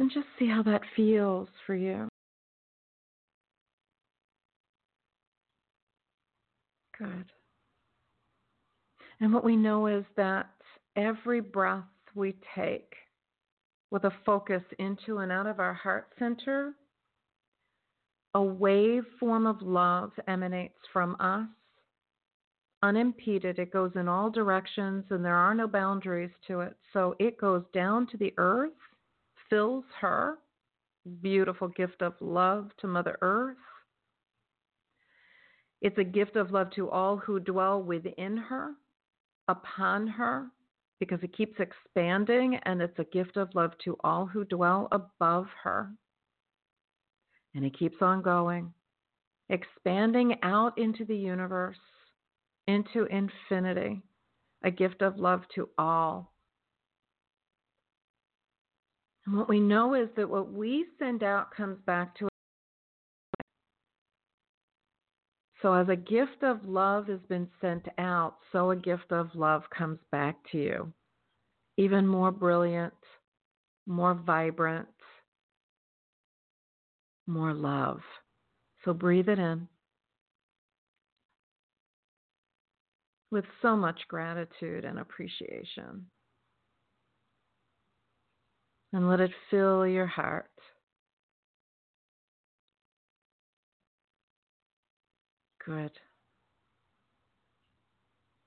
And just see how that feels for you. Good. And what we know is that every breath we take with a focus into and out of our heart center, a wave form of love emanates from us. Unimpeded, it goes in all directions and there are no boundaries to it. So it goes down to the earth, fills her, beautiful gift of love to Mother Earth. It's a gift of love to all who dwell within her, upon her, because it keeps expanding, and it's a gift of love to all who dwell above her. And it keeps on going, expanding out into the universe, into infinity, a gift of love to all. And what we know is that what we send out comes back to us. So, as a gift of love has been sent out, so a gift of love comes back to you. Even more brilliant, more vibrant, more love. So, breathe it in with so much gratitude and appreciation. And let it fill your heart. Good.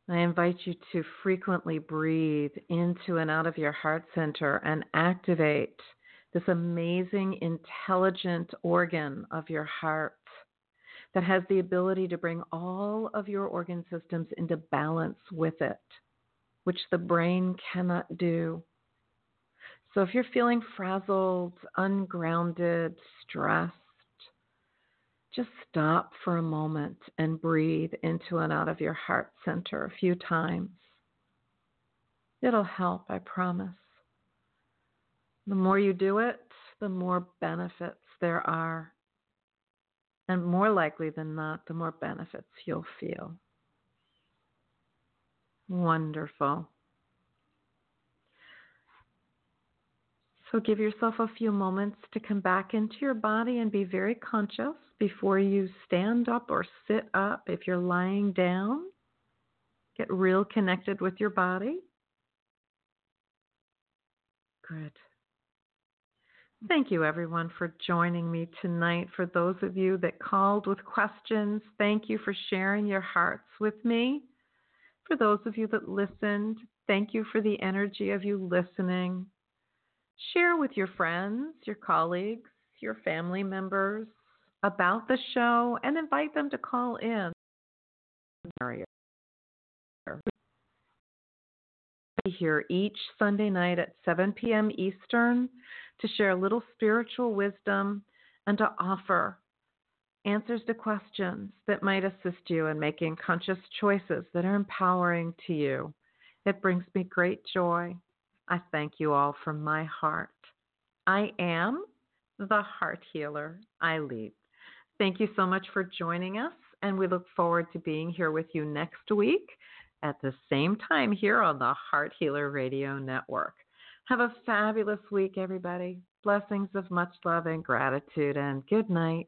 I invite you to frequently breathe into and out of your heart center and activate this amazing, intelligent organ of your heart that has the ability to bring all of your organ systems into balance with it, which the brain cannot do. So if you're feeling frazzled, ungrounded, stressed, just stop for a moment and breathe into and out of your heart center a few times. It'll help, I promise. The more you do it, the more benefits there are. And more likely than not, the more benefits you'll feel. Wonderful. So give yourself a few moments to come back into your body and be very conscious before you stand up or sit up. If you're lying down, get real connected with your body. Good. Thank you, everyone, for joining me tonight. For those of you that called with questions, thank you for sharing your hearts with me. For those of you that listened, thank you for the energy of you listening. Share with your friends, your colleagues, your family members about the show and invite them to call in. Here each Sunday night at 7 p.m. Eastern to share a little spiritual wisdom and to offer answers to questions that might assist you in making conscious choices that are empowering to you. It brings me great joy I thank you all from my heart. I am the heart healer, Ilene. Thank you so much for joining us, and we look forward to being here with you next week at the same time here on the Heart Healer Radio Network. Have a fabulous week, everybody. Blessings of much love and gratitude, and good night.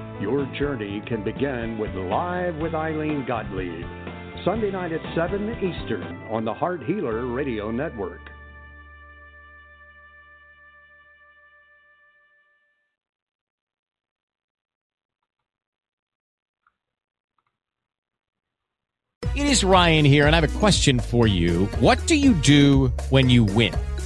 Your journey can begin with Live with Ilene Gottlieb, Sunday night at 7 Eastern on the Heart Healer Radio Network.
It is Ryan here, and I have a question for you. What do you do when you win?